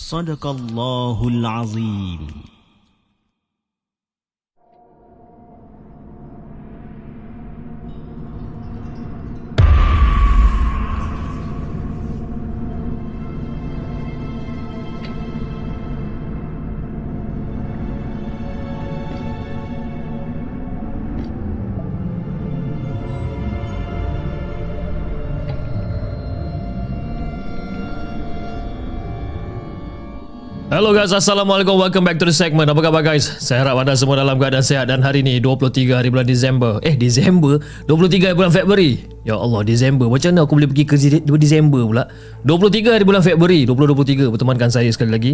صدق الله العظيم. Hello guys, Assalamualaikum. Welcome back to the segment. Apa khabar guys? Saya harap anda semua dalam keadaan sehat dan hari ni 23 hari bulan Disember. Eh, Disember? 23 hari bulan Februari. Ya Allah, Disember. Macam mana aku boleh pergi di Disember pula? 23 hari bulan Februari 2023 bertemankan saya sekali lagi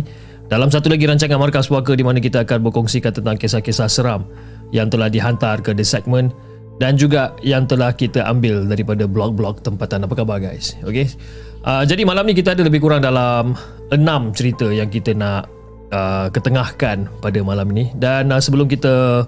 dalam satu lagi rancangan Markas Puaka di mana kita akan berkongsikan tentang kisah-kisah seram yang telah dihantar ke the segment dan juga yang telah kita ambil daripada blog-blog tempatan. Apa khabar guys? Okay. Uh, jadi malam ni kita ada lebih kurang dalam enam cerita yang kita nak uh, ketengahkan pada malam ini. Dan uh, sebelum kita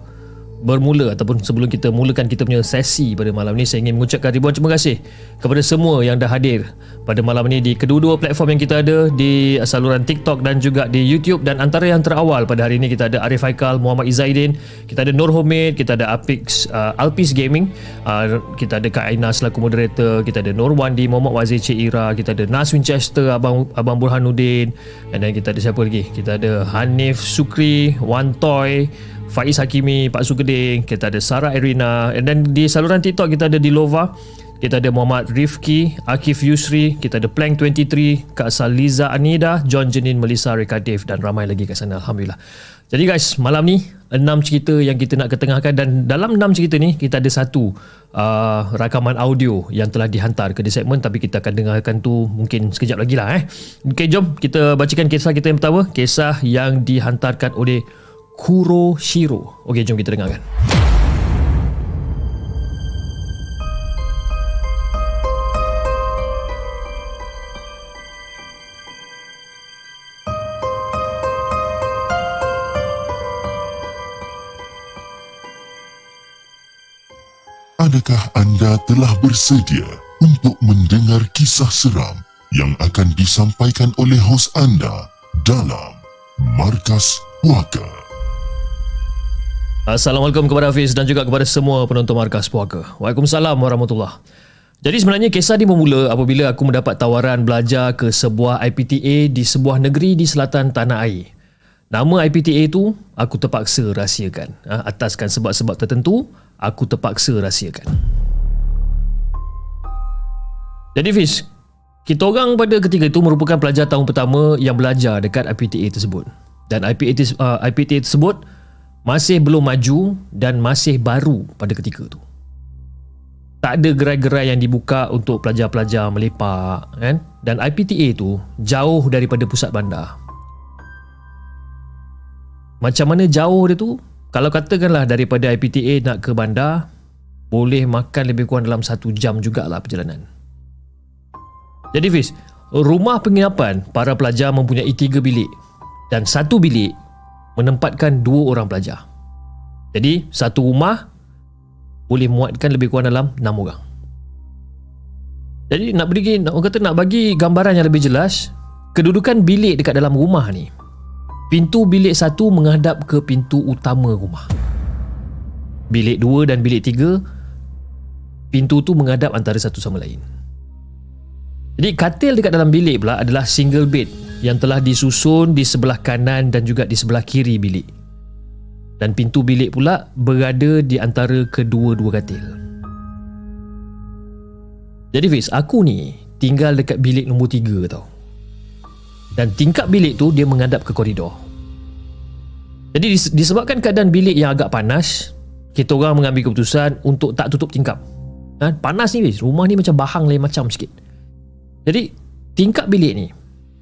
bermula ataupun sebelum kita mulakan kita punya sesi pada malam ini saya ingin mengucapkan ribuan terima kasih kepada semua yang dah hadir pada malam ini di kedua-dua platform yang kita ada di saluran TikTok dan juga di YouTube dan antara yang terawal pada hari ini kita ada Arif Haikal, Muhammad Izaidin, kita ada Nur Homid, kita ada Apix uh, Alpis Gaming, uh, kita ada Kak Aina selaku moderator, kita ada Nur Wandi, Muhammad Wazir Cik Ira, kita ada Nas Winchester, Abang Abang Burhanuddin dan kita ada siapa lagi? Kita ada Hanif Sukri, Wan Toy, Faiz Hakimi, Pak Sugeding, kita ada Sarah Irina and then di saluran TikTok kita ada Dilova, kita ada Muhammad Rifki, Akif Yusri, kita ada Plank 23, Kak Saliza Anida, John Jenin, Melissa Rekadev dan ramai lagi kat sana Alhamdulillah. Jadi guys, malam ni enam cerita yang kita nak ketengahkan dan dalam enam cerita ni kita ada satu uh, rakaman audio yang telah dihantar ke di segmen tapi kita akan dengarkan tu mungkin sekejap lagi lah eh. Okay, jom kita bacakan kisah kita yang pertama. Kisah yang dihantarkan oleh Kuroshiro. Okey, jom kita dengarkan. Adakah anda telah bersedia untuk mendengar kisah seram yang akan disampaikan oleh hos anda dalam Markas Puaka? Assalamualaikum kepada Hafiz dan juga kepada semua penonton Markas Puaka. Waalaikumsalam warahmatullahi Jadi sebenarnya kisah ni bermula apabila aku mendapat tawaran belajar ke sebuah IPTA di sebuah negeri di selatan tanah air. Nama IPTA itu aku terpaksa rahsiakan. Ha, ataskan sebab-sebab tertentu, aku terpaksa rahsiakan. Jadi Fiz, kita orang pada ketika itu merupakan pelajar tahun pertama yang belajar dekat IPTA tersebut. Dan IPTA, uh, IPTA tersebut masih belum maju dan masih baru pada ketika itu. Tak ada gerai-gerai yang dibuka untuk pelajar-pelajar melepak kan? Dan IPTA itu jauh daripada pusat bandar. Macam mana jauh dia tu? Kalau katakanlah daripada IPTA nak ke bandar, boleh makan lebih kurang dalam satu jam jugalah perjalanan. Jadi Fiz, rumah penginapan para pelajar mempunyai tiga bilik dan satu bilik menempatkan dua orang pelajar. Jadi satu rumah boleh muatkan lebih kurang dalam enam orang. Jadi nak bagi nak kata nak bagi gambaran yang lebih jelas, kedudukan bilik dekat dalam rumah ni. Pintu bilik satu menghadap ke pintu utama rumah. Bilik dua dan bilik tiga, pintu tu menghadap antara satu sama lain. Jadi katil dekat dalam bilik pula adalah single bed yang telah disusun di sebelah kanan dan juga di sebelah kiri bilik. Dan pintu bilik pula berada di antara kedua-dua katil. Jadi Fiz, aku ni tinggal dekat bilik nombor tiga tau. Dan tingkap bilik tu dia menghadap ke koridor. Jadi disebabkan keadaan bilik yang agak panas, kita orang mengambil keputusan untuk tak tutup tingkap. Ha? Panas ni Fiz, rumah ni macam bahang lain macam sikit. Jadi tingkap bilik ni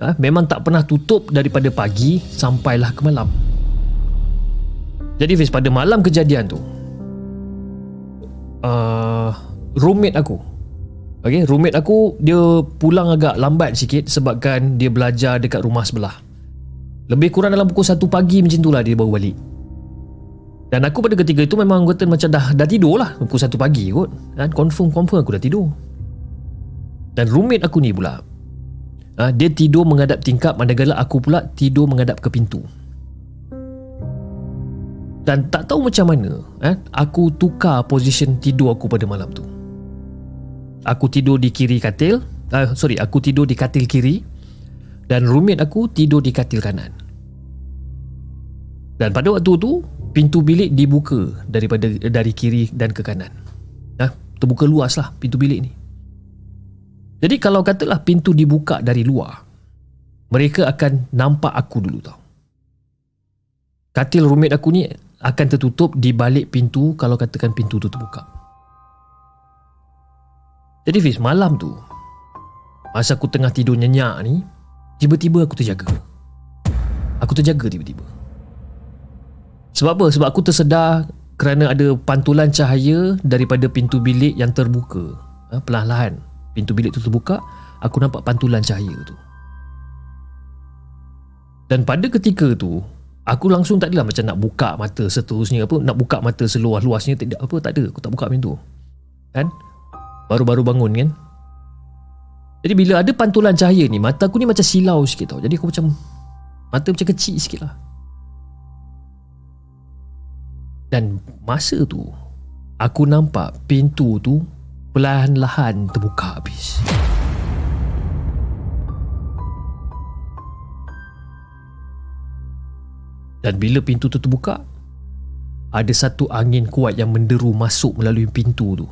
ha, memang tak pernah tutup daripada pagi sampailah ke malam. Jadi Fiz pada malam kejadian tu uh, roommate aku Okay, roommate aku dia pulang agak lambat sikit sebabkan dia belajar dekat rumah sebelah. Lebih kurang dalam pukul 1 pagi macam tu lah dia baru balik. Dan aku pada ketika itu memang kata macam dah dah tidur lah pukul 1 pagi kot. Dan confirm confirm aku dah tidur. Dan roommate aku ni pula. Ha, Dia tidur menghadap tingkap Manakala aku pula tidur menghadap ke pintu. Dan tak tahu macam mana ha, Aku tukar position tidur aku pada malam tu. Aku tidur di kiri katil uh, Sorry, aku tidur di katil kiri Dan roommate aku tidur di katil kanan. Dan pada waktu tu Pintu bilik dibuka daripada dari kiri dan ke kanan. Ha, Terbuka luas lah pintu bilik ni jadi kalau katalah pintu dibuka dari luar, mereka akan nampak aku dulu tau. Katil roommate aku ni akan tertutup di balik pintu kalau katakan pintu tu terbuka. Jadi Fiz, malam tu, masa aku tengah tidur nyenyak ni, tiba-tiba aku terjaga. Aku terjaga tiba-tiba. Sebab apa? Sebab aku tersedar kerana ada pantulan cahaya daripada pintu bilik yang terbuka. Ha, perlahan-lahan pintu bilik tu terbuka aku nampak pantulan cahaya tu. Dan pada ketika tu aku langsung tak adalah macam nak buka mata seterusnya apa nak buka mata seluas-luasnya tidak apa tak ada. Aku tak buka pintu. Kan? Baru-baru bangun kan? Jadi bila ada pantulan cahaya ni mata aku ni macam silau sikit tau. Jadi aku macam mata macam kecil sikit lah. Dan masa tu aku nampak pintu tu perlahan-lahan terbuka habis. Dan bila pintu tu terbuka, ada satu angin kuat yang menderu masuk melalui pintu tu.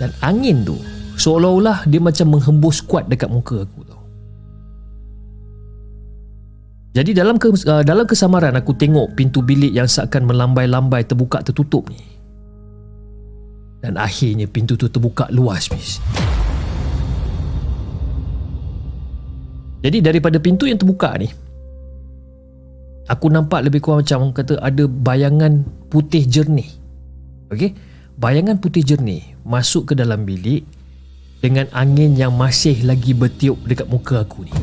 Dan angin tu seolah-olah dia macam menghembus kuat dekat muka aku tau. Jadi dalam ke, uh, dalam kesamaran aku tengok pintu bilik yang seakan melambai-lambai terbuka tertutup ni. Dan akhirnya pintu tu terbuka luas bis. Jadi daripada pintu yang terbuka ni Aku nampak lebih kurang macam kata ada bayangan putih jernih. Okey? Bayangan putih jernih masuk ke dalam bilik Dengan angin yang masih lagi bertiup dekat muka aku ni.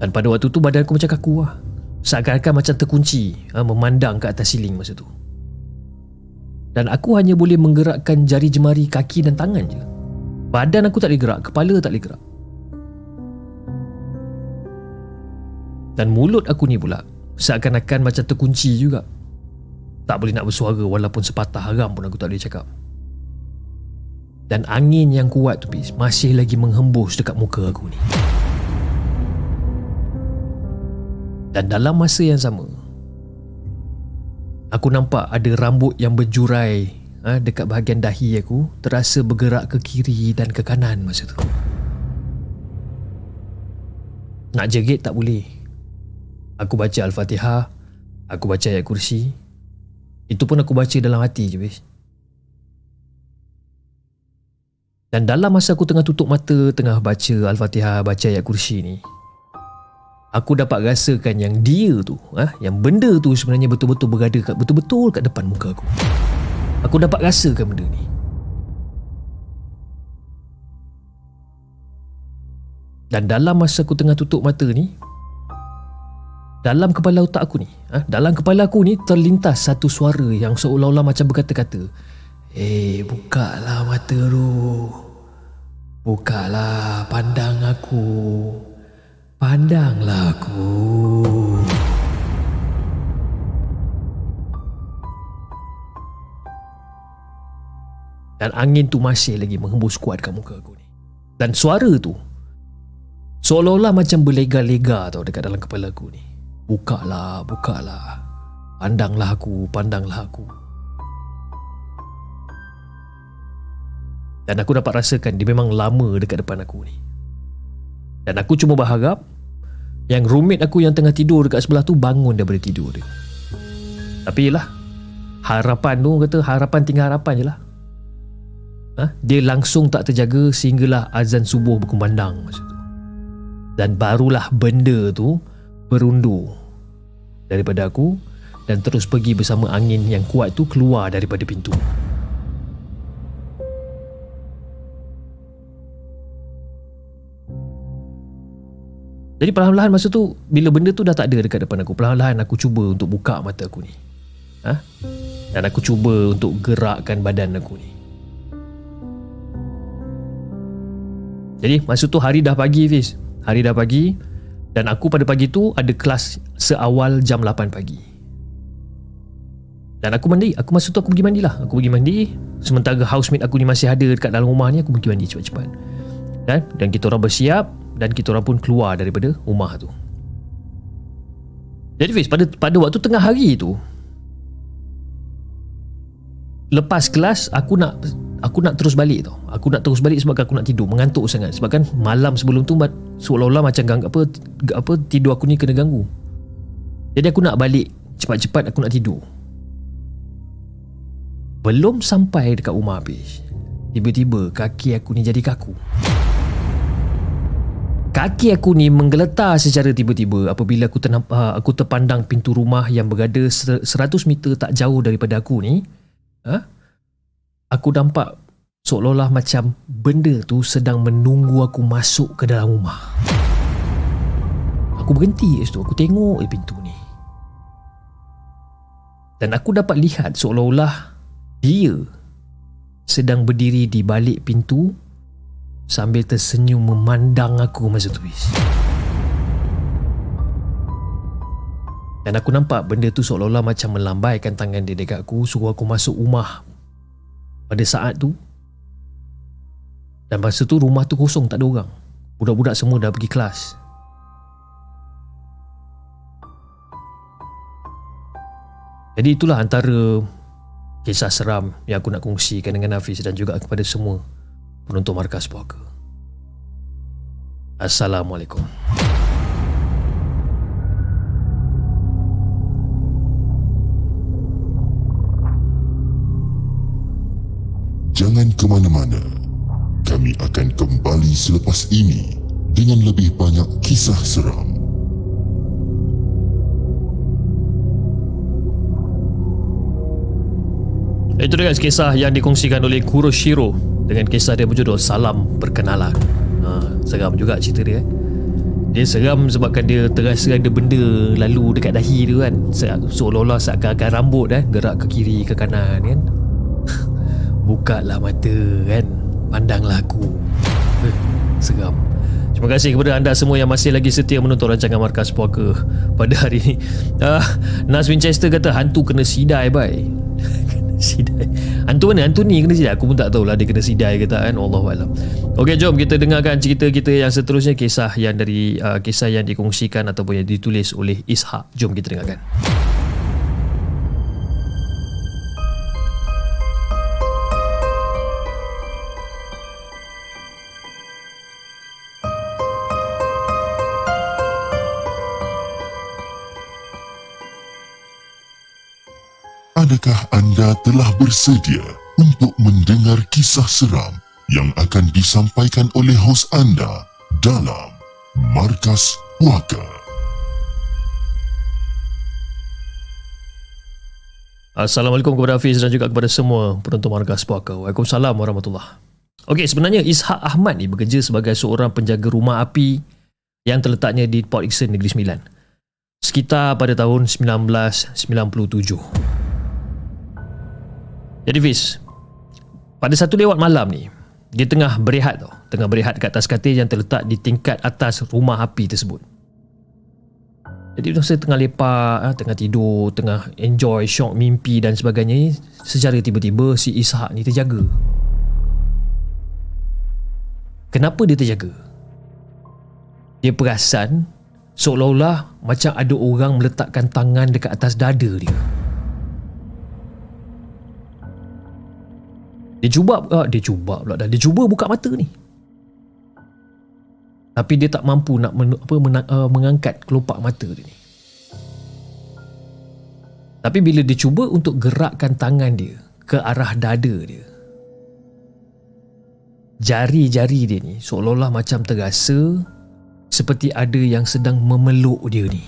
Dan pada waktu tu badan aku macam kaku lah Seakan-akan macam terkunci ha, Memandang ke atas siling masa tu. Dan aku hanya boleh menggerakkan jari jemari kaki dan tangan je. Badan aku tak boleh gerak Kepala tak boleh gerak. Dan mulut aku ni pula Seakan-akan macam terkunci juga. Tak boleh nak bersuara Walaupun sepatah haram pun aku tak boleh cakap. Dan angin yang kuat tu Masih lagi menghembus dekat muka aku ni Dan dalam masa yang sama Aku nampak ada rambut yang berjurai ha, dekat bahagian dahi aku terasa bergerak ke kiri dan ke kanan masa tu. Nak jerit tak boleh. Aku baca Al-Fatihah, aku baca ayat kursi. Itu pun aku baca dalam hati je, bis. Dan dalam masa aku tengah tutup mata, tengah baca Al-Fatihah, baca ayat kursi ni, aku dapat rasakan yang dia tu, ah, yang benda tu sebenarnya betul-betul berada kat betul-betul kat depan muka aku. Aku dapat rasakan benda ni. Dan dalam masa aku tengah tutup mata ni, dalam kepala otak aku ni, ah, dalam kepala aku ni terlintas satu suara yang seolah-olah macam berkata-kata, Eh, bukalah mata tu. Bukalah pandang aku. Pandanglah aku. Dan angin tu masih lagi menghembus kuat kat muka aku ni. Dan suara tu seolah-olah macam berlega-lega tau dekat dalam kepala aku ni. Bukalah, bukalah. Pandanglah aku, pandanglah aku. Dan aku dapat rasakan dia memang lama dekat depan aku ni. Dan aku cuma berharap yang roommate aku yang tengah tidur dekat sebelah tu bangun daripada tidur dia. Tapi lah harapan tu kata harapan tinggal harapan je lah. Ha? Dia langsung tak terjaga sehinggalah azan subuh berkumandang masa tu. Dan barulah benda tu berundur daripada aku dan terus pergi bersama angin yang kuat tu keluar daripada pintu. Jadi perlahan-lahan masa tu bila benda tu dah tak ada dekat depan aku, perlahan-lahan aku cuba untuk buka mata aku ni. Ha? Dan aku cuba untuk gerakkan badan aku ni. Jadi masa tu hari dah pagi Fiz. Hari dah pagi dan aku pada pagi tu ada kelas seawal jam 8 pagi. Dan aku mandi, aku masa tu aku pergi mandi lah. Aku pergi mandi sementara housemate aku ni masih ada dekat dalam rumah ni aku pergi mandi cepat-cepat. Dan dan kita orang bersiap dan kita orang pun keluar daripada rumah tu. Jadi Fiz, pada pada waktu tengah hari tu lepas kelas aku nak aku nak terus balik tau. Aku nak terus balik sebab aku nak tidur, mengantuk sangat. Sebab kan malam sebelum tu seolah-olah macam gang apa apa tidur aku ni kena ganggu. Jadi aku nak balik cepat-cepat aku nak tidur. Belum sampai dekat rumah habis. Tiba-tiba kaki aku ni jadi kaku. Kaki aku ni menggeletar secara tiba-tiba apabila aku ternampak, uh, aku terpandang pintu rumah yang berada 100 meter tak jauh daripada aku ni. Ha? Aku nampak seolah-olah macam benda tu sedang menunggu aku masuk ke dalam rumah. Aku berhenti kat situ. Aku tengok eh, pintu ni. Dan aku dapat lihat seolah-olah dia sedang berdiri di balik pintu sambil tersenyum memandang aku masa tu bis. Dan aku nampak benda tu seolah-olah macam melambaikan tangan dia dekat aku suruh aku masuk rumah pada saat tu. Dan masa tu rumah tu kosong tak ada orang. Budak-budak semua dah pergi kelas. Jadi itulah antara kisah seram yang aku nak kongsikan dengan Hafiz dan juga kepada semua penonton markas puaka. Assalamualaikum. Jangan ke mana-mana. Kami akan kembali selepas ini dengan lebih banyak kisah seram. Itu dia guys kisah yang dikongsikan oleh Kuroshiro dengan kisah dia berjudul Salam Perkenalan. Ha, seram juga cerita dia. Eh. Dia seram sebabkan dia terasa ada benda lalu dekat dahi dia kan. Seolah-olah seakan-akan rambut kan gerak ke kiri ke kanan kan. Bukalah mata kan. Pandanglah aku. Eh, seram. Terima kasih kepada anda semua yang masih lagi setia menonton rancangan Markas Puaka pada hari ini. Ah, Nas Winchester kata hantu kena sidai bye. sidai Hantu mana? Hantu ni kena sidai Aku pun tak tahulah. Dia kena sidai ke tak kan? Allahualam Okey jom kita dengarkan cerita kita yang seterusnya Kisah yang dari uh, Kisah yang dikongsikan Ataupun yang ditulis oleh Ishak. Jom kita dengarkan Adakah anda telah bersedia untuk mendengar kisah seram yang akan disampaikan oleh hos anda dalam Markas Puaka? Assalamualaikum kepada Hafiz dan juga kepada semua penonton Markas Puaka. Waalaikumsalam warahmatullahi Okey, sebenarnya Ishak Ahmad ni bekerja sebagai seorang penjaga rumah api yang terletaknya di Port Ixon, Negeri Sembilan. Sekitar pada tahun 1997. Jadi Fiz, pada satu lewat malam ni, dia tengah berehat tau. Tengah berehat kat atas katil yang terletak di tingkat atas rumah api tersebut. Jadi masa tengah lepak, ah, tengah tidur, tengah enjoy, syok, mimpi dan sebagainya Secara tiba-tiba si Ishak ni terjaga Kenapa dia terjaga? Dia perasan seolah-olah macam ada orang meletakkan tangan dekat atas dada dia Dia cuba, ah, dia cuba pula dah. Dia cuba buka mata ni tapi dia tak mampu nak men, apa men, uh, mengangkat kelopak mata dia ni. Tapi bila dia cuba untuk gerakkan tangan dia ke arah dada dia. Jari-jari dia ni seolah-olah macam terasa seperti ada yang sedang memeluk dia ni.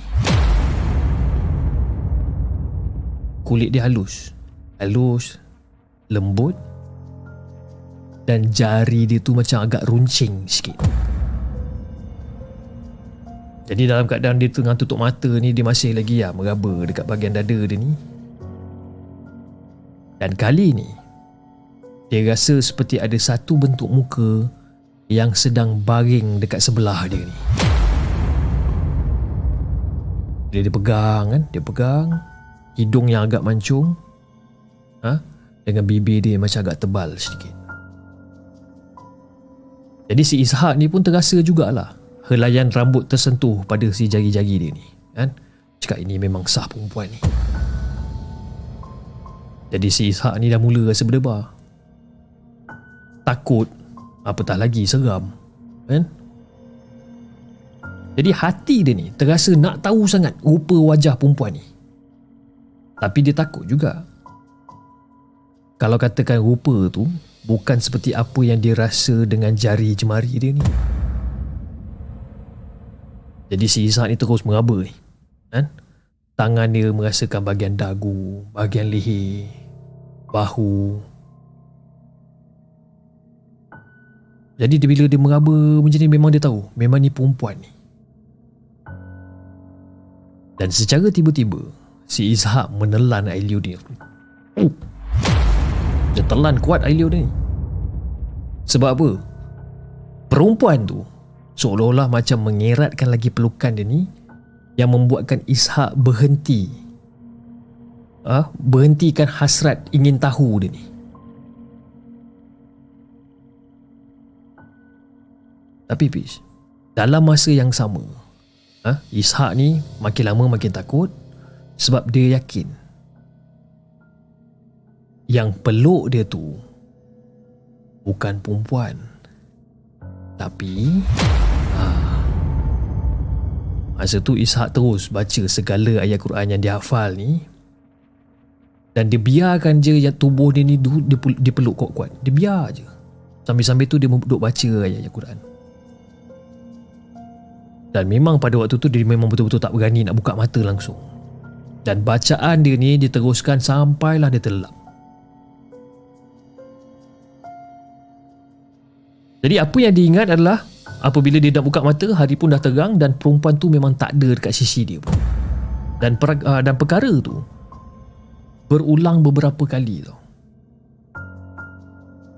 Kulit dia halus. Halus, lembut dan jari dia tu macam agak runcing sikit. Jadi dalam keadaan dia tengah tutup mata ni Dia masih lagi ya meraba dekat bahagian dada dia ni Dan kali ni Dia rasa seperti ada satu bentuk muka Yang sedang baring dekat sebelah dia ni Dia, dia pegang kan Dia pegang Hidung yang agak mancung ha? Dengan bibir dia macam agak tebal sedikit Jadi si Ishak ni pun terasa jugalah. Helaian rambut tersentuh pada si jari-jari dia ni kan? Cakap ini memang sah perempuan ni. Jadi si Ishak ni dah mula rasa berdebar. Takut apatah lagi seram kan? Jadi hati dia ni terasa nak tahu sangat rupa wajah perempuan ni. Tapi dia takut juga. Kalau katakan rupa tu bukan seperti apa yang dia rasa dengan jari jemari dia ni jadi si Ishak ni terus meraba ni. Kan? Tangan dia merasakan bahagian dagu, bahagian leher, bahu. Jadi bila dia meraba macam ni memang dia tahu memang ni perempuan ni. Dan secara tiba-tiba si Ishak menelan air liur dia. Dia telan kuat dia ni. Sebab apa? Perempuan tu seolah-olah macam mengeratkan lagi pelukan dia ni yang membuatkan Ishak berhenti ah ha? berhentikan hasrat ingin tahu dia ni tapi Pish dalam masa yang sama ha? Ishak ni makin lama makin takut sebab dia yakin yang peluk dia tu bukan perempuan. Tapi ha, Masa tu Ishak terus baca segala ayat Quran yang dia hafal ni. Dan dia biarkan je yang tubuh dia ni dia, peluk kuat-kuat. Dia biar je. Sambil-sambil tu dia duduk baca ayat-ayat Quran. Dan memang pada waktu tu dia memang betul-betul tak berani nak buka mata langsung. Dan bacaan dia ni diteruskan sampailah dia terlelap Jadi apa yang diingat adalah apabila dia nak buka mata hari pun dah terang dan perempuan tu memang tak ada dekat sisi dia pun. Dan per, uh, dan perkara tu berulang beberapa kali tau.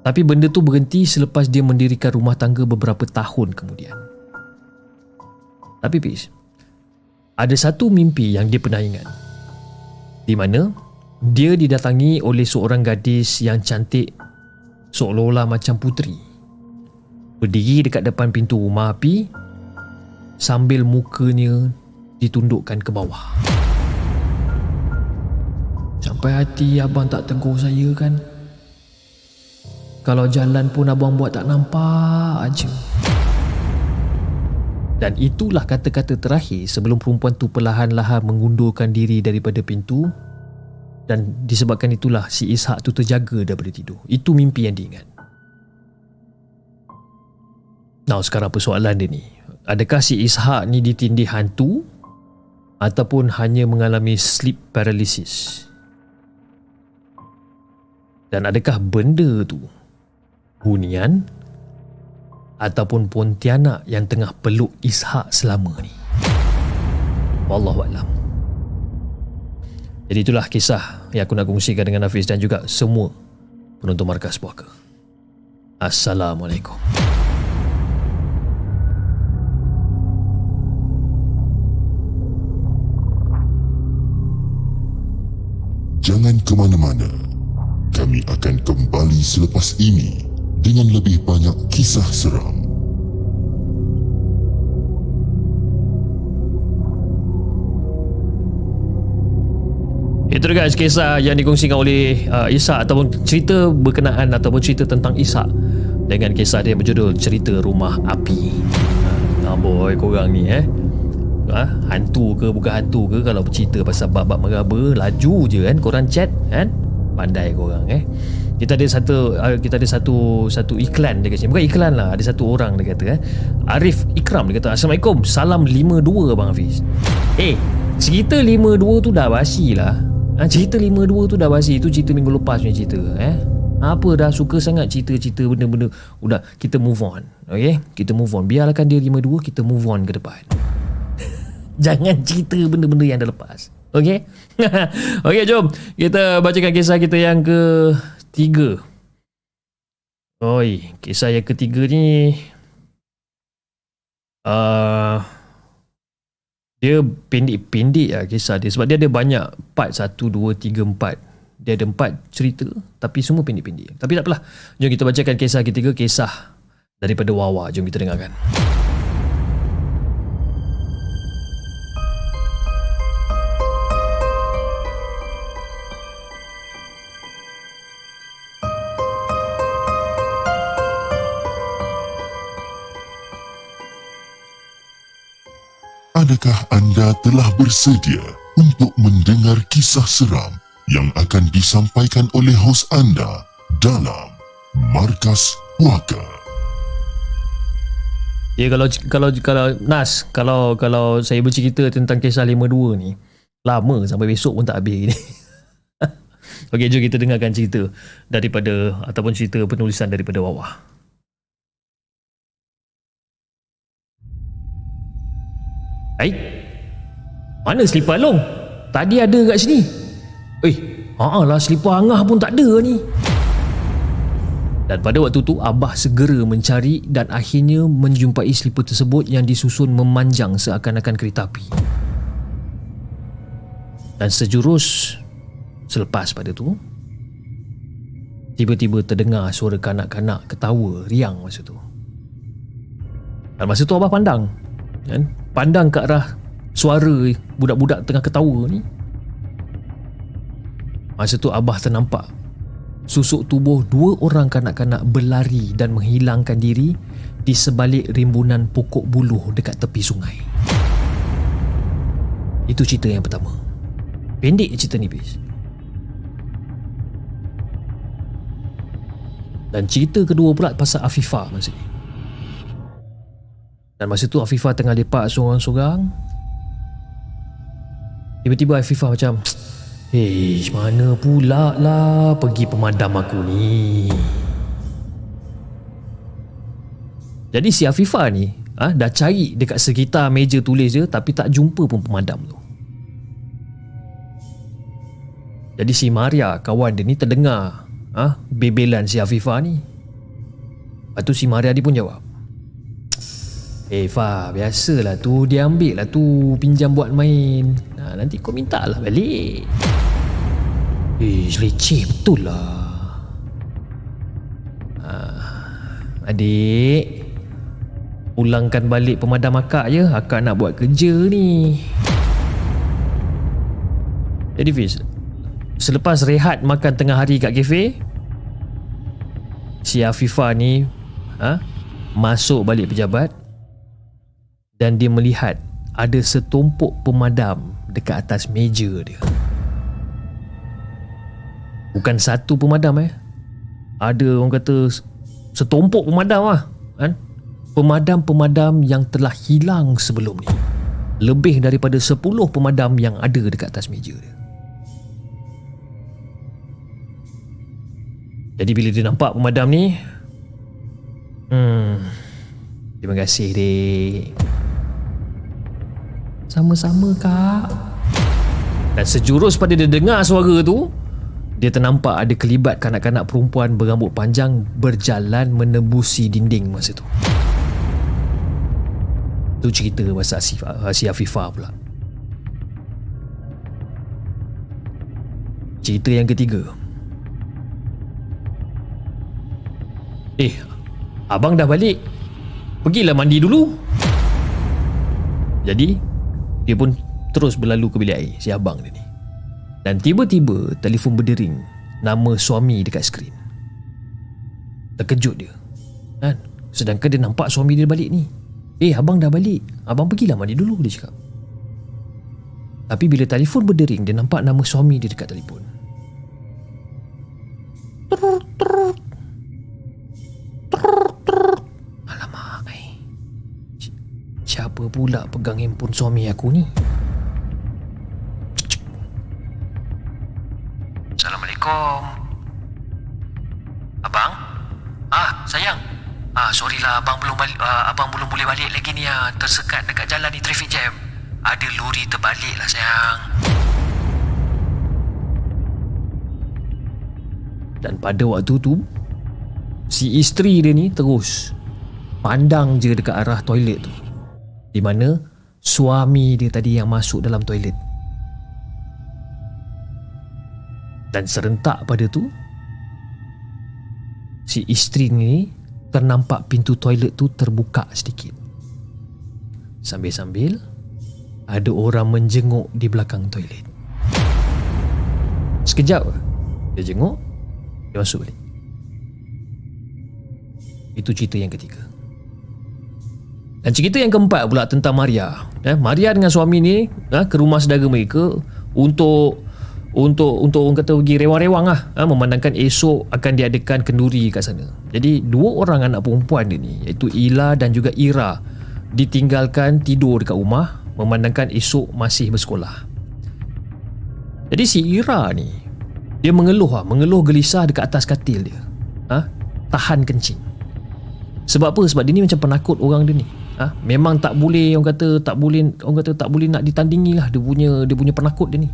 Tapi benda tu berhenti selepas dia mendirikan rumah tangga beberapa tahun kemudian. Tapi Fiz, ada satu mimpi yang dia pernah ingat. Di mana dia didatangi oleh seorang gadis yang cantik seolah-olah macam puteri berdiri dekat depan pintu rumah api sambil mukanya ditundukkan ke bawah. Sampai hati abang tak tegur saya kan? Kalau jalan pun abang buat tak nampak aja. Dan itulah kata-kata terakhir sebelum perempuan tu perlahan-lahan mengundurkan diri daripada pintu Dan disebabkan itulah si Ishak tu terjaga daripada tidur. Itu mimpi yang diingat. Now sekarang persoalan dia ni. Adakah si Ishak ni ditindih hantu ataupun hanya mengalami sleep paralysis? Dan adakah benda tu hunian ataupun pontianak yang tengah peluk Ishak selama ni? Wallahualam. Jadi itulah kisah yang aku nak kongsikan dengan Hafiz dan juga semua penonton Markas Puaka. Assalamualaikum. Jangan ke mana-mana. Kami akan kembali selepas ini dengan lebih banyak kisah seram. Itu guys kisah yang dikongsikan oleh uh, Ishak ataupun cerita berkenaan ataupun cerita tentang Ishak dengan kisah dia berjudul Cerita Rumah Api. Ha, boy korang ni eh. Ha, hantu ke bukan hantu ke kalau bercerita pasal bab-bab meraba laju je kan korang chat kan? Pandai korang eh. Kita ada satu uh, kita ada satu satu iklan dia kata. Bukan iklan lah ada satu orang dia kata eh. Arif Ikram dia kata Assalamualaikum salam 52 Bang Hafiz. Eh cerita 52 tu dah basi lah. Ha, cerita 52 tu dah basi. Itu cerita minggu lepas punya cerita eh. Apa dah suka sangat cerita-cerita benda-benda? Udah kita move on okay kita move on. Biarkan dia 52 kita move on ke depan Jangan cerita benda-benda yang dah lepas. Okey? Okey, jom. Kita bacakan kisah kita yang ketiga. Oi, kisah yang ketiga ni... Uh, dia pendek-pendek lah kisah dia. Sebab dia ada banyak part. Satu, dua, tiga, empat. Dia ada empat cerita. Tapi semua pendek-pendek. Tapi tak apalah. Jom kita bacakan kisah ketiga. Kisah daripada Wawa. Jom kita dengarkan. Adakah anda telah bersedia untuk mendengar kisah seram yang akan disampaikan oleh hos anda dalam Markas Puaka? Ya kalau kalau kalau Nas kalau kalau saya bercerita tentang kisah 52 ni lama sampai besok pun tak habis ni. Okey jom kita dengarkan cerita daripada ataupun cerita penulisan daripada Wawah. Hai. Mana selipar long? Tadi ada kat sini. Eh, haa lah selipar angah pun tak ada ni. Dan pada waktu tu Abah segera mencari dan akhirnya menjumpai selipar tersebut yang disusun memanjang seakan-akan kereta api. Dan sejurus selepas pada tu tiba-tiba terdengar suara kanak-kanak ketawa riang masa tu. Dan masa tu Abah pandang kan? Pandang ke arah suara budak-budak tengah ketawa ni. Masa tu Abah ternampak susuk tubuh dua orang kanak-kanak berlari dan menghilangkan diri di sebalik rimbunan pokok buluh dekat tepi sungai. Itu cerita yang pertama. Pendek cerita ni, bis. Dan cerita kedua pula pasal Afifah masa ni. Dan masa tu Afifah tengah lepak seorang-seorang. Tiba-tiba Afifah macam Eh mana pula lah pergi pemadam aku ni? Jadi si Afifah ni ha, Dah cari dekat sekitar meja tulis dia Tapi tak jumpa pun pemadam tu. Jadi si Maria kawan dia ni terdengar ha, Bebelan si Afifah ni. Lepas tu si Maria dia pun jawab Eh Fa, biasalah tu dia ambil lah tu pinjam buat main. Nah, nanti kau minta lah balik. Eh, leceh betul lah. Ah, adik, pulangkan balik pemadam akak je. Akak nak buat kerja ni. Jadi Fiz, selepas rehat makan tengah hari kat kafe, si Afifah ni ha, masuk balik pejabat dan dia melihat ada setumpuk pemadam dekat atas meja dia. Bukan satu pemadam eh. Ada orang kata setompok pemadam lah. Kan? Pemadam-pemadam yang telah hilang sebelum ni. Lebih daripada 10 pemadam yang ada dekat atas meja dia. Jadi bila dia nampak pemadam ni Hmm Terima kasih dek Sama-sama kak Dan sejurus pada dia dengar suara tu Dia ternampak ada kelibat kanak-kanak perempuan berambut panjang Berjalan menembusi dinding masa tu Tu cerita pasal si, si Afifah pula Cerita yang ketiga Eh, abang dah balik. Pergilah mandi dulu. Jadi, dia pun terus berlalu ke bilik air, si abang dia ni. Dan tiba-tiba, telefon berdering. Nama suami dekat skrin. Terkejut dia. Kan? Sedangkan dia nampak suami dia balik ni. Eh, abang dah balik. Abang pergilah mandi dulu, dia cakap. Tapi bila telefon berdering, dia nampak nama suami dia dekat telefon. Alamak Siapa pula pegang handphone suami aku ni? Assalamualaikum. Abang? Ah, sayang. Ah, sorry lah abang belum balik, ah, abang belum boleh balik lagi ni ah. Tersekat dekat jalan ni traffic jam. Ada lori terbalik lah sayang. Dan pada waktu tu Si isteri dia ni terus Pandang je dekat arah toilet tu Di mana Suami dia tadi yang masuk dalam toilet. Dan serentak pada tu Si isteri ni Ternampak pintu toilet tu terbuka sedikit. Sambil-sambil Ada orang menjenguk di belakang toilet. Sekejap Dia jenguk Dia masuk balik. Itu cerita yang ketiga. Dan cerita yang keempat pula tentang Maria. Eh, Maria dengan suami ni eh, ke rumah saudara mereka untuk untuk untuk orang kata pergi rewang-rewang lah eh, memandangkan esok akan diadakan kenduri kat sana. Jadi dua orang anak perempuan dia ni iaitu Ila dan juga Ira ditinggalkan tidur dekat rumah memandangkan esok masih bersekolah. Jadi si Ira ni dia mengeluh lah, mengeluh gelisah dekat atas katil dia. Ha? Tahan kencing. Sebab apa? Sebab dia ni macam penakut orang dia ni. Ha? Memang tak boleh orang kata tak boleh orang kata tak boleh nak ditandingi lah dia punya dia punya penakut dia ni.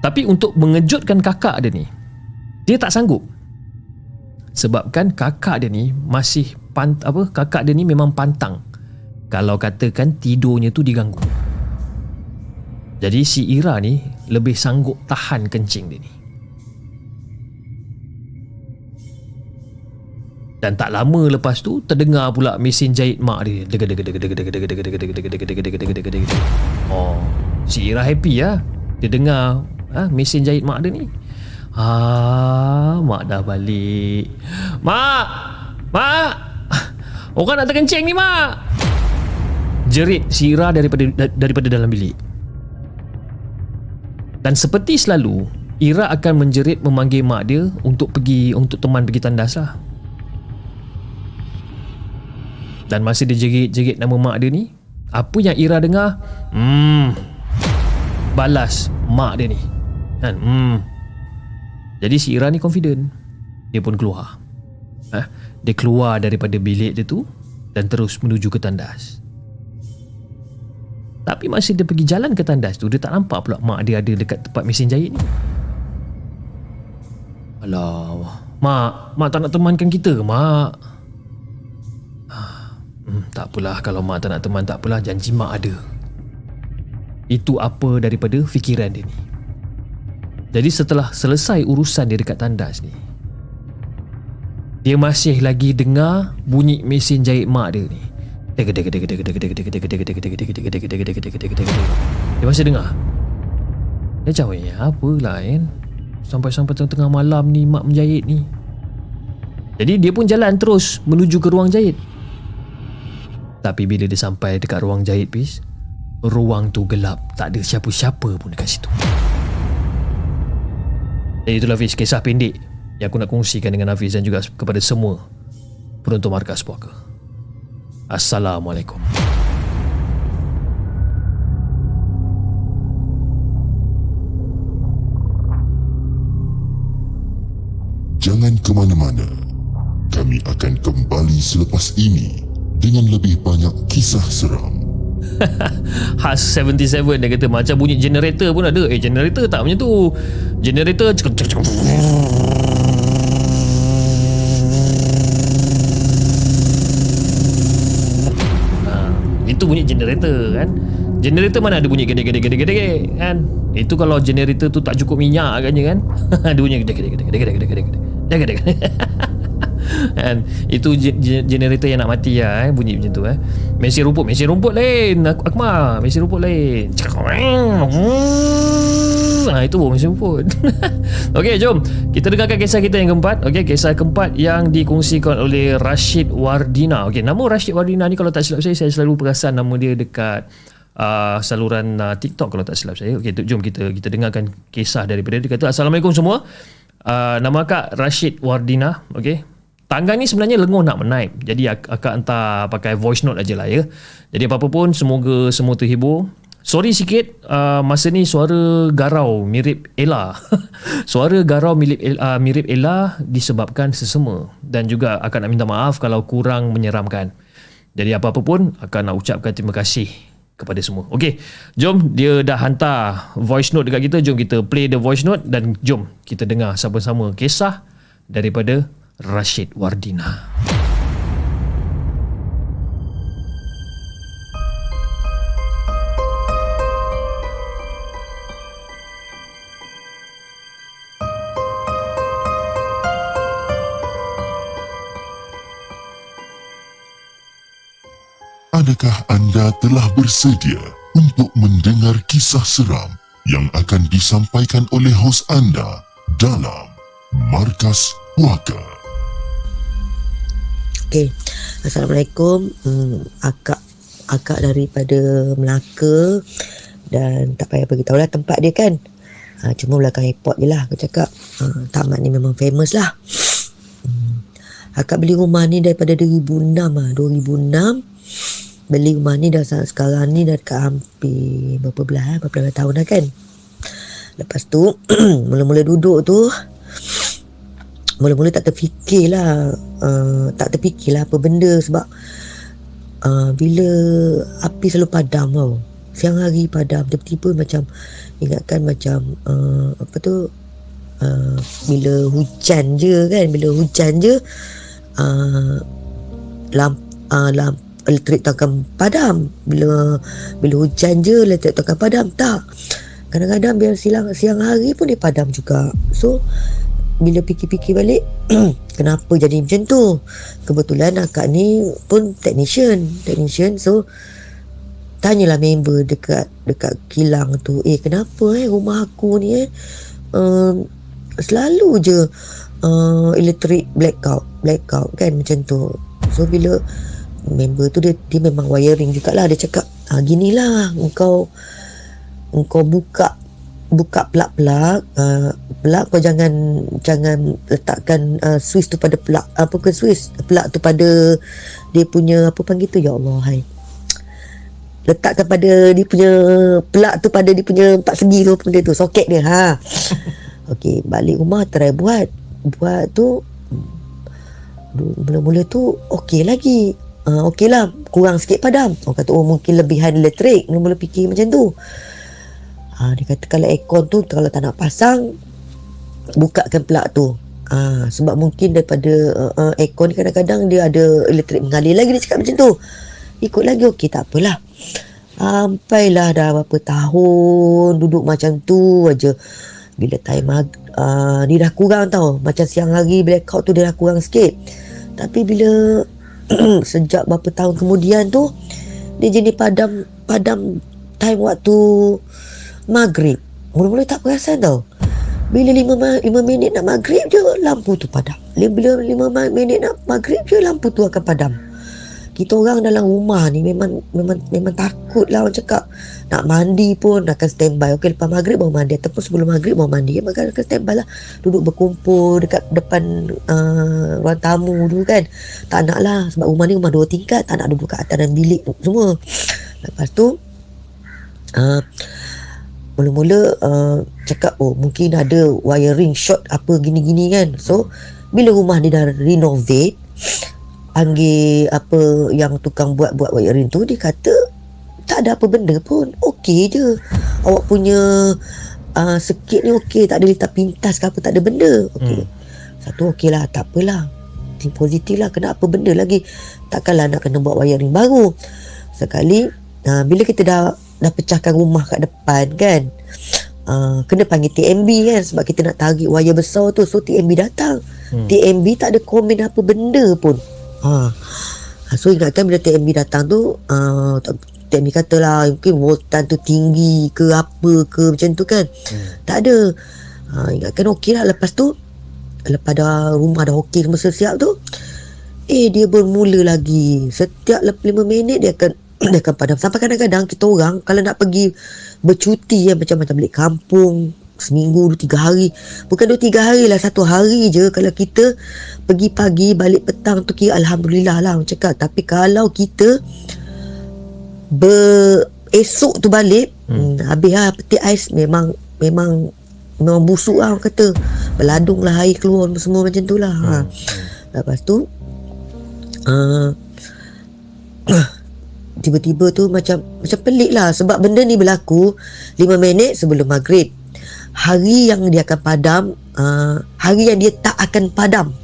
Tapi untuk mengejutkan kakak dia ni dia tak sanggup. Sebabkan kakak dia ni masih pant apa kakak dia ni memang pantang. Kalau katakan tidurnya tu diganggu. Jadi si Ira ni lebih sanggup tahan kencing dia ni. Dan tak lama lepas tu terdengar pula mesin jahit mak dia. Dega dega dega dega dega dega dega dega dega dega dega dega dega dega dega dega. Oh, si Ira happy ya. Dia dengar ah mesin jahit mak dia ni. Ah, mak dah balik. Mak! Mak! Orang nak terkencing ni, mak. Jerit si Ira daripada daripada dalam bilik. Dan seperti selalu, Ira akan menjerit memanggil mak dia untuk pergi untuk teman pergi tandas lah. Dan masa dia jerit-jerit nama mak dia ni Apa yang Ira dengar? Hmm. Balas mak dia ni. Kan? Hmm. Jadi si Ira ni confident. Dia pun keluar. Ha? Dia keluar daripada bilik dia tu Dan terus menuju ke tandas. Tapi masa dia pergi jalan ke tandas tu Dia tak nampak pula mak dia ada dekat tempat mesin jahit ni. Alah Mak Mak tak nak temankan kita ke mak Hmm, tak apalah kalau mak tak nak teman tak apalah janji mak ada. Itu apa daripada fikiran dia ni. Jadi setelah selesai urusan dia dekat tandas ni. Dia masih lagi dengar bunyi mesin jahit mak dia ni. Dia masih dengar. Dia macam ya apalah kan. Sampai-sampai tengah malam ni mak menjahit ni. Jadi dia pun jalan terus menuju ke ruang jahit. Tapi bila dia sampai dekat ruang jahit pis Ruang tu gelap Tak ada siapa-siapa pun dekat situ Dan itulah Hafiz kisah pendek yang aku nak kongsikan dengan Hafiz dan juga kepada semua penonton Markas Puaka. Assalamualaikum. Jangan ke mana-mana. Kami akan kembali selepas ini dengan lebih banyak kisah seram. Khas 77 dia kata macam bunyi generator pun ada. Eh generator tak macam tu. Generator cek cek cek. Ha, itu bunyi generator kan. Generator mana ada bunyi gede gede gede gede kan. Itu kalau generator tu tak cukup minyak agaknya kan. Ada bunyi gede gede kan? Itu generator yang nak mati lah eh bunyi macam tu eh. Mesin rumput mesin rumput lain aku Akmal mesin rumput lain. Ha, itu baru mesin rumput. Okey jom. Kita dengarkan kisah kita yang keempat. Okey kisah keempat yang dikongsikan oleh Rashid Wardina. Okey nama Rashid Wardina ni kalau tak silap saya Saya selalu perasan nama dia dekat uh, saluran uh, TikTok kalau tak silap saya. Okey jom kita kita dengarkan kisah daripada dia. Kata Assalamualaikum semua. Uh, Nama akak Rashid Wardina. Okey Tangga ni sebenarnya lenguh nak menaip. Jadi ak- akak hantar pakai voice note aja lah ya. Jadi apa-apa pun semoga semua terhibur. Sorry sikit uh, masa ni suara garau mirip Ella. suara garau mirip uh, mirip Ella disebabkan sesama dan juga akan nak minta maaf kalau kurang menyeramkan. Jadi apa-apa pun akan nak ucapkan terima kasih kepada semua. Okey, jom dia dah hantar voice note dekat kita. Jom kita play the voice note dan jom kita dengar sama-sama kisah daripada Rashid Wardina. Adakah anda telah bersedia untuk mendengar kisah seram yang akan disampaikan oleh hos anda dalam Markas Puaka? Okey. Assalamualaikum. Hmm, akak akak daripada Melaka dan tak payah bagi tahu lah tempat dia kan. Ha, cuma belakang airport je lah aku cakap. Ha, tamat ni memang famous lah. Hmm. Akak beli rumah ni daripada 2006 lah. 2006 beli rumah ni dah sekarang ni dah dekat hampir berapa belah eh? berapa belah tahun dah kan. Lepas tu mula-mula duduk tu mula-mula tak terfikirlah uh, tak terfikirlah apa benda sebab uh, bila api selalu padam tau. Siang hari padam tiba-tiba macam ingatkan macam uh, apa tu uh, bila hujan je kan bila hujan je uh, lamp uh, lamp elektrik tu akan padam. Bila bila hujan je elektrik tu akan padam. Tak. Kadang-kadang biar siang siang hari pun dia padam juga. So bila fikir-fikir balik kenapa jadi macam tu? Kebetulan akak ni pun technician technician so tanyalah member dekat dekat kilang tu eh kenapa eh rumah aku ni eh? Um, selalu je uh, elektrik blackout blackout kan macam tu. So bila member tu dia, dia memang wiring jugalah. Dia cakap ah, ginilah engkau engkau buka buka plug-plug uh, kau jangan jangan letakkan uh, switch tu pada plug apa ke switch plug tu pada dia punya apa panggil tu? Ya Allah hai. Letakkan pada dia punya plug tu pada dia punya empat segi tu dia tu soket dia ha. Okey balik rumah try buat. Buat tu mula-mula tu okey lagi. Uh, okey lah kurang sikit padam. Orang kata oh mungkin lebihan elektrik. Mula-mula fikir macam tu Ha, dia kata kalau aircon tu kalau tak nak pasang bukakan plug tu. Ha, sebab mungkin daripada uh, uh, aircon ni kadang-kadang dia ada elektrik mengalir lagi dia cakap macam tu. Ikut lagi okey tak apalah. Sampailah dah berapa tahun duduk macam tu aja. Bila time mag- uh, ni dah kurang tau. Macam siang hari blackout tu dia dah kurang sikit. Tapi bila sejak berapa tahun kemudian tu dia jenis padam padam time waktu maghrib. Mula-mula tak perasan tau. Bila lima, ma- lima minit nak maghrib je lampu tu padam. Bila lima ma- minit nak maghrib je lampu tu akan padam. kita orang dalam rumah ni memang memang memang takut lah orang cakap. Nak mandi pun akan standby. Okey lepas maghrib baru mandi. Ataupun sebelum maghrib baru mandi. Ya, maka akan standby lah. Duduk berkumpul dekat depan uh, ruang tamu dulu kan. Tak nak lah. Sebab rumah ni rumah dua tingkat. Tak nak duduk kat atas dan bilik semua. Lepas tu uh, mula-mula uh, cakap oh mungkin ada wiring short apa gini-gini kan? So bila rumah dia dah renovate panggil apa yang tukang buat-buat wiring tu dia kata tak ada apa benda pun. Okey je. Awak punya uh, sekit ni okey. Tak ada letak pintas ke apa tak ada benda. Okey. Hmm. satu okey lah. Tak apalah. Think positif lah. Kena apa benda lagi? Takkanlah nak kena buat wiring baru. Sekali uh, bila kita dah dah pecahkan rumah kat depan kan? Uh, kena panggil TMB kan? Sebab kita nak tarik wire besar tu. So TMB datang. Hmm. TMB tak ada komen apa benda pun. Ha. so ingatkan bila TMB datang tu uh, TMB kata lah mungkin voltan tu tinggi ke apa ke macam tu kan? Hmm. tak ada. Uh, ingatkan okey lah. Lepas tu lepas dah rumah dah okey semua siap tu eh dia bermula lagi. Setiap 5 minit dia akan dia akan padam sampai kadang-kadang kita orang kalau nak pergi bercuti ya macam macam balik kampung seminggu dua tiga hari bukan dua tiga hari lah satu hari je kalau kita pergi pagi balik petang tu kira Alhamdulillah lah orang cakap tapi kalau kita ber esok tu balik hmm. Hmm, habis lah peti ais memang memang memang busuk lah orang kata beladung lah air keluar semua macam tu lah hmm. ha. lepas tu uh, tiba-tiba tu macam macam pelik lah sebab benda ni berlaku 5 minit sebelum maghrib. Hari yang dia akan padam uh, hari yang dia tak akan padam.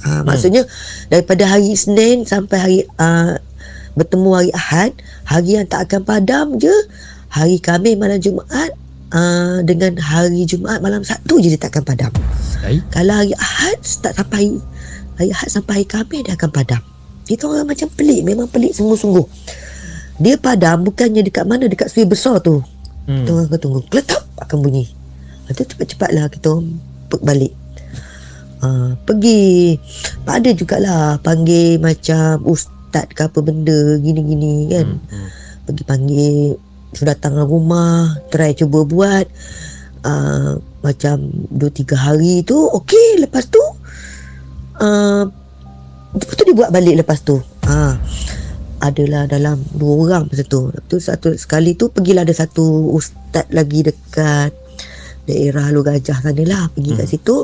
Uh, hmm. maksudnya daripada hari Isnin sampai hari uh, bertemu hari Ahad hari yang tak akan padam je. Hari Khamis malam Jumaat uh, dengan hari Jumaat malam Sabtu je dia tak akan padam. Hai? kalau hari Ahad start sampai hari Ahad sampai hari Khamis dia akan padam. Itu orang macam pelik memang pelik sungguh-sungguh dia padam bukannya dekat mana dekat suai besar tu hmm. kita orang tunggu keletak akan bunyi Lepas cepat-cepatlah kita balik. Uh, pergi ada jugalah panggil macam ustaz ke apa benda gini-gini kan. Hmm. hmm. Pergi panggil sudah datang rumah, try cuba buat uh, macam 2 3 hari tu okey lepas tu uh, lepas tu dia buat balik lepas tu. Ha. Uh, adalah dalam dua orang masa tu. Lepas tu satu sekali tu pergilah ada satu ustaz lagi dekat daerah Lu Gajah sana lah pergi hmm. kat situ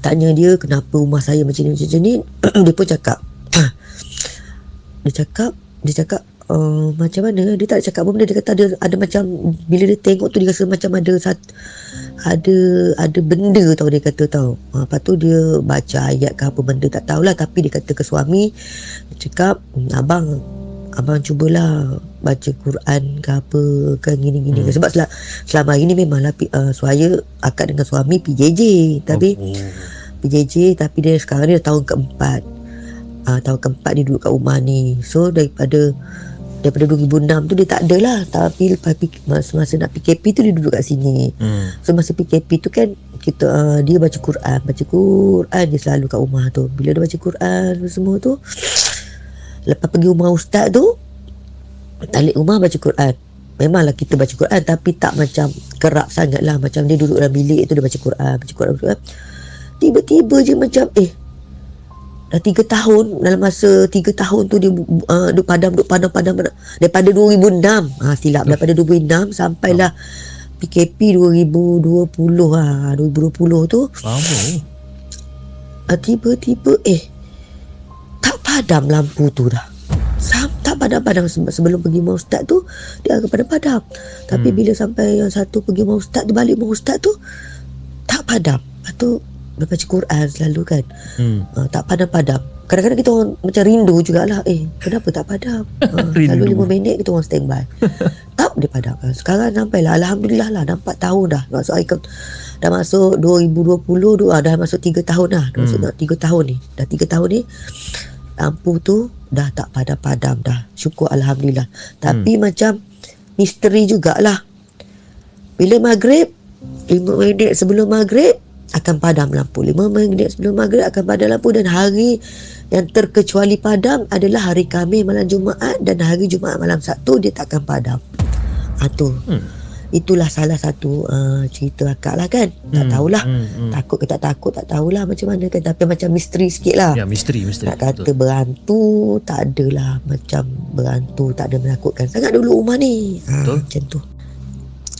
tanya dia kenapa rumah saya macam ni macam ni dia pun cakap dia cakap dia cakap uh, macam mana dia tak cakap apa benda. Dia kata ada ada macam bila dia tengok tu dia rasa macam ada sat, ada ada benda tau dia kata tau. Uh, lepas tu dia baca ayat ke apa benda tak tahulah. Tapi dia kata ke suami dia cakap abang abang cubalah baca Quran ke apa kan gini-gini hmm. sebab sel- selama ini memanglah uh, suaya akad dengan suami PJJ tapi oh. PJJ tapi dia sekarang ni dah tahun keempat. Uh, tahun keempat dia duduk kat rumah ni. So daripada daripada 2006 tu dia tak ada lah. Tapi lepas masa, masa nak PKP tu dia duduk kat sini. Hmm. so masa PKP tu kan kita uh, dia baca Quran. Baca Quran dia selalu kat rumah tu. Bila dia baca Quran semua tu lepas pergi rumah ustaz tu talik rumah baca Quran. Memanglah kita baca Quran tapi tak macam kerap sangat lah macam dia duduk dalam bilik tu dia baca Quran baca Quran, baca Quran. tiba-tiba je macam eh dah tiga tahun dalam masa tiga tahun tu dia uh, duk padam duk padam padam daripada 2006 ha, silap. Daripada 2006 sampailah PKP 2020 ha, 2020 tu. Lama uh, tiba-tiba eh padam lampu tu dah. Sam, tak padam-padam sebelum pergi rumah ustaz tu dia akan padam-padam tapi hmm. bila sampai yang satu pergi rumah ustaz tu balik rumah ustaz tu tak padam. Lepas tu baca Quran selalu kan hmm. uh, tak padam-padam kadang-kadang kita orang macam rindu jugalah eh kenapa tak padam uh, selalu lima minit kita orang standby tak dia padam sekarang sampai lah Alhamdulillah lah nampak tahun dah masuk air dah masuk 2020 tu, ah, dah masuk 3 tahun dah dah masuk hmm. 3 tahun ni dah 3 tahun ni lampu tu dah tak padam-padam dah. Syukur Alhamdulillah. Tapi hmm. macam misteri jugalah. Bila maghrib, 5 minit sebelum maghrib, akan padam lampu. 5 minit sebelum maghrib akan padam lampu dan hari yang terkecuali padam adalah hari Khamis malam Jumaat dan hari Jumaat malam Sabtu dia tak akan padam. Ha, tu. Hmm. itulah salah satu uh, cerita akak lah kan. Tak Hmm, tahulah. hmm, hmm. takut ke tak takut tak tahulah macam mana kan. Tapi macam misteri sikit lah. Ya, misteri, misteri. nak kata berantu tak adalah macam berantu tak ada menakutkan sangat dulu rumah ni. Ha, Betul. macam tu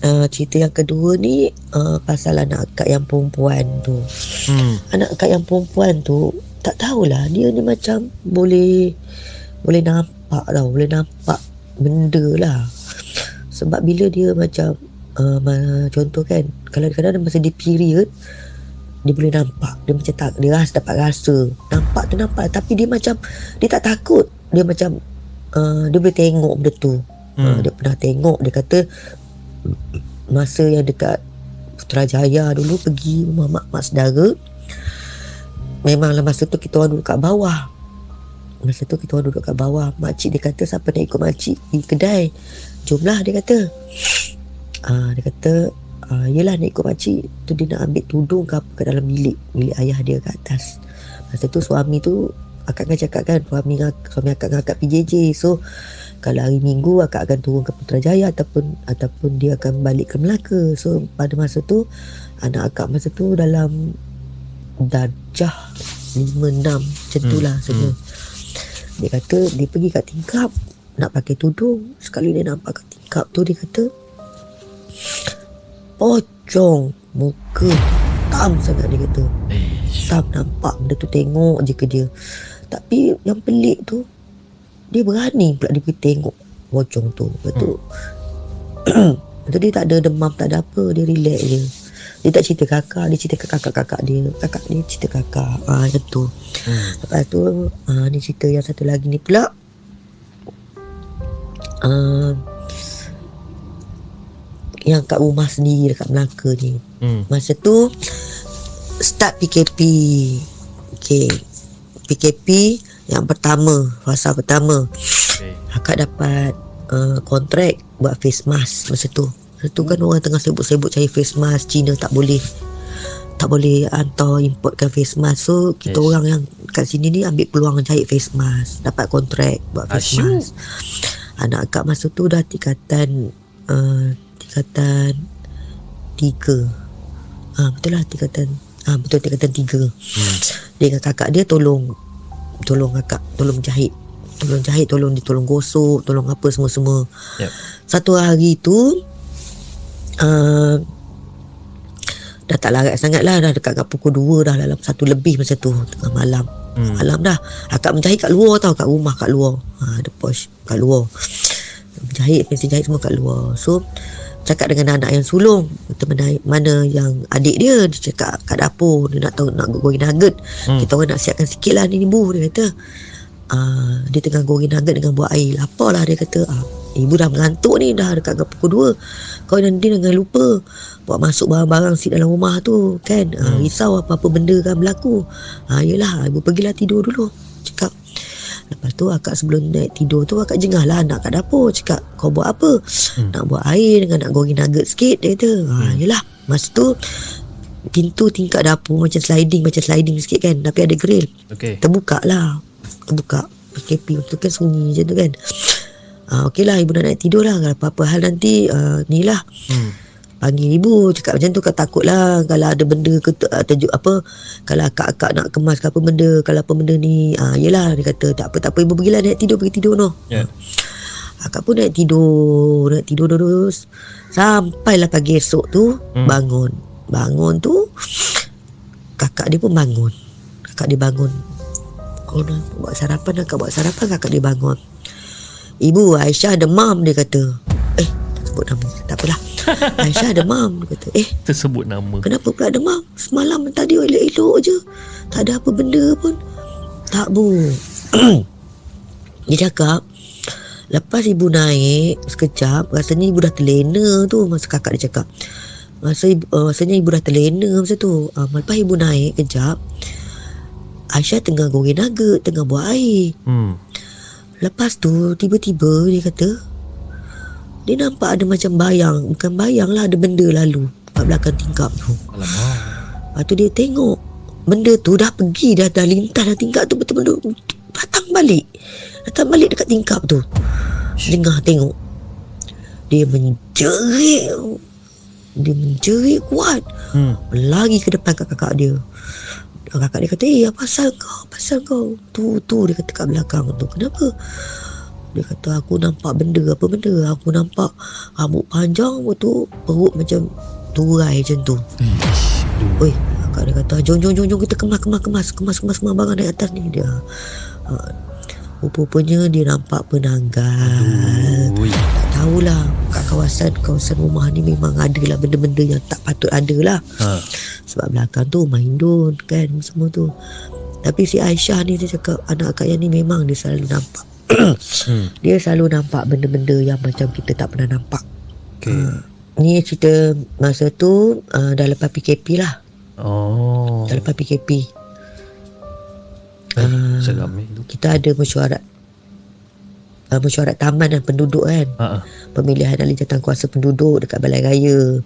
uh, cerita yang kedua ni uh, pasal anak akak yang perempuan tu. Hmm. anak akak yang perempuan tu tak tahulah dia ni macam boleh boleh nampak tau boleh nampak benda lah. Sebab bila dia macam uh, ma- contoh kan kalau kadang-kadang masa dia period dia boleh nampak dia macam tak dia rasa dapat rasa. Nampak tu nampak tapi dia macam dia tak takut. Dia macam uh, dia boleh tengok benda tu. Hmm. uh, dia pernah tengok dia kata masa yang dekat Putrajaya dulu pergi rumah mak, mak saudara memanglah masa tu kita orang duduk kat bawah. Masa tu kita orang duduk kat bawah. Makcik dia kata siapa nak ikut makcik pergi kedai? Jomlah dia kata. Ah dia kata ah, yelah nak ikut makcik. Tu dia nak ambil tudung ke apa ke dalam bilik bilik ayah dia kat atas. Masa tu suami tu akak kan cakap kan suami suami akak akak PJJ so kalau hari minggu akak akan turun ke Putrajaya ataupun ataupun dia akan balik ke Melaka. So pada masa tu anak akak masa tu dalam darjah 5 6 macam tu lah Hmm, semua dia kata dia pergi kat tingkap nak pakai tudung. Sekali dia nampak kat tingkap tu dia kata pocong muka hitam sangat dia kata. Hitam nampak benda tu tengok je ke dia. Tapi yang pelik tu dia berani pula dia pergi tengok pocong tu lepas tu lepas tu dia tak ada demam tak ada apa dia relax je. Dia tak cerita kakak dia cerita kakak-kakak dia. Kakak dia cerita kakak. Ah macam tu. Hmm. Lepas tu uh, Ni cerita yang satu lagi ni pula. Uh, Yang kat rumah sendiri Dekat Melaka ni. Hmm. Masa tu Start PKP Okay PKP Yang pertama Fasa pertama Okay. Akak dapat uh, Kontrak Buat face mask Masa tu Masa tu kan orang tengah sibuk-sibuk Cari face mask Cina tak boleh tak boleh hantar importkan face mask so kita Yes. orang yang kat sini ni ambil peluang cari face mask dapat kontrak buat face Asyik. mask anak akak masa tu dah tingkatan uh, tingkatan tiga ah betul lah tingkatan ah betul tingkatan tiga Hmm. dia dengan kakak dia tolong tolong kakak tolong jahit. Tolong jahit tolong dia tolong gosok tolong apa semua-semua. Yep. satu hari tu uh, dah tak larat sangat lah. Dah dekat kat pukul 2 dah dalam satu lebih masa tu tengah malam. Hmm. malam dah. Akak menjahit kat luar tau kat rumah kat luar. Ha, ada posh kat luar. Menjahit mesin jahit semua kat luar. So cakap dengan anak yang sulung. Kata mana, mana yang adik dia. Dia cakap kat dapur dia nak tahu nak goreng nugget. Hmm. kita orang nak siapkan sikit lah ni ibu dia kata. Uh, dia tengah goreng nugget dengan buah air lapar lah. Dia kata ah, ibu dah mengantuk ni dah dekat kat pukul 2 kau nanti jangan lupa buat masuk barang-barang si dalam rumah tu kan? Uh, Hmm. risau apa-apa benda kan berlaku. Ha yelah ibu pergilah tidur dulu cakap lepas tu akak sebelum naik tidur tu akak jengah lah anak kat dapur cakap kau buat apa? Hmm. nak buat air dengan nak goreng nugget sikit dia kata. Ha Hmm. yelah. Masa tu pintu tingkat dapur macam sliding macam sliding sikit kan tapi ada grill. Okay. terbuka lah. Terbuka. PKP waktu tu kan sunyi macam tu kan. Ah, okey lah ibu nak naik tidur lah. Apa-apa hal nanti uh, ni lah. Hmm. Panggil ibu cakap macam tu kau takut lah kalau ada benda ke uh, terjuk apa kalau akak-akak nak kemas ke apa benda kalau apa benda ni ah, yelah dia kata tak apa tak apa ibu pergilah naik tidur pergi tidur noh Ya. akak pun naik tidur naik tidur terus. Sampailah pagi esok tu Hmm. bangun. Bangun tu kakak dia pun bangun. Kakak dia bangun. Oh nak buat sarapan akak buat sarapan kakak dia bangun. Ibu Aisyah demam dia kata. Eh tak sebut nama tak apalah Aisyah demam dia kata eh Tersebut nama. Kenapa pula demam? Semalam tadi elok-elok je. Tak ada apa benda pun. Tak bu. Dia cakap, lepas ibu naik sekejap, rasanya ibu dah terlena tu masa kakak dia cakap. Masa ibu, uh, rasanya ibu dah terlena masa tu. Uh, lepas ibu naik kejap, Aisyah tengah goreng nugget, tengah buat air. Hmm. Lepas tu tiba-tiba dia kata dia nampak ada macam bayang, bukan bayang lah ada benda lalu kat belakang tingkap tu. Alamak. Lepas tu dia tengok benda tu dah pergi dah dah lintas dah tingkap tu betul-betul datang balik. Datang balik dekat tingkap tu. Dengar tengok. Dia menjerit. Dia menjerit kuat. Hmm. Lari ke depan kat kakak dia. Kakak dia kata, eh apa pasal kau? Pasal kau? Tu, tu dia kata kat belakang tu. Kenapa? Dia kata aku nampak benda apa benda. Aku nampak rambut panjang lepas tu perut macam turai macam tu. Oi, kakak dia kata, jom jom jom jom kita kemas kemas kemas kemas kemas kemas barang naik atas ni dia. Uh, Rupa-rupanya dia nampak penanggal. Tak tahulah kat kawasan kawasan rumah ni memang ada lah benda-benda yang tak patut ada lah. Ha. Sebab belakang tu main don kan semua tu. Tapi si Aisyah ni dia cakap anak akak yang ni memang dia selalu nampak. Dia selalu nampak benda-benda yang macam kita tak pernah nampak. Okay. Ni cerita masa tu uh, dah lepas PKP lah. Oh. Dah lepas PKP. Eh, Ah. Seram. Kita ada mesyuarat uh, mesyuarat taman dan penduduk kan. Ha. Pemilihan ahli jawatankuasa penduduk dekat Balai Raya.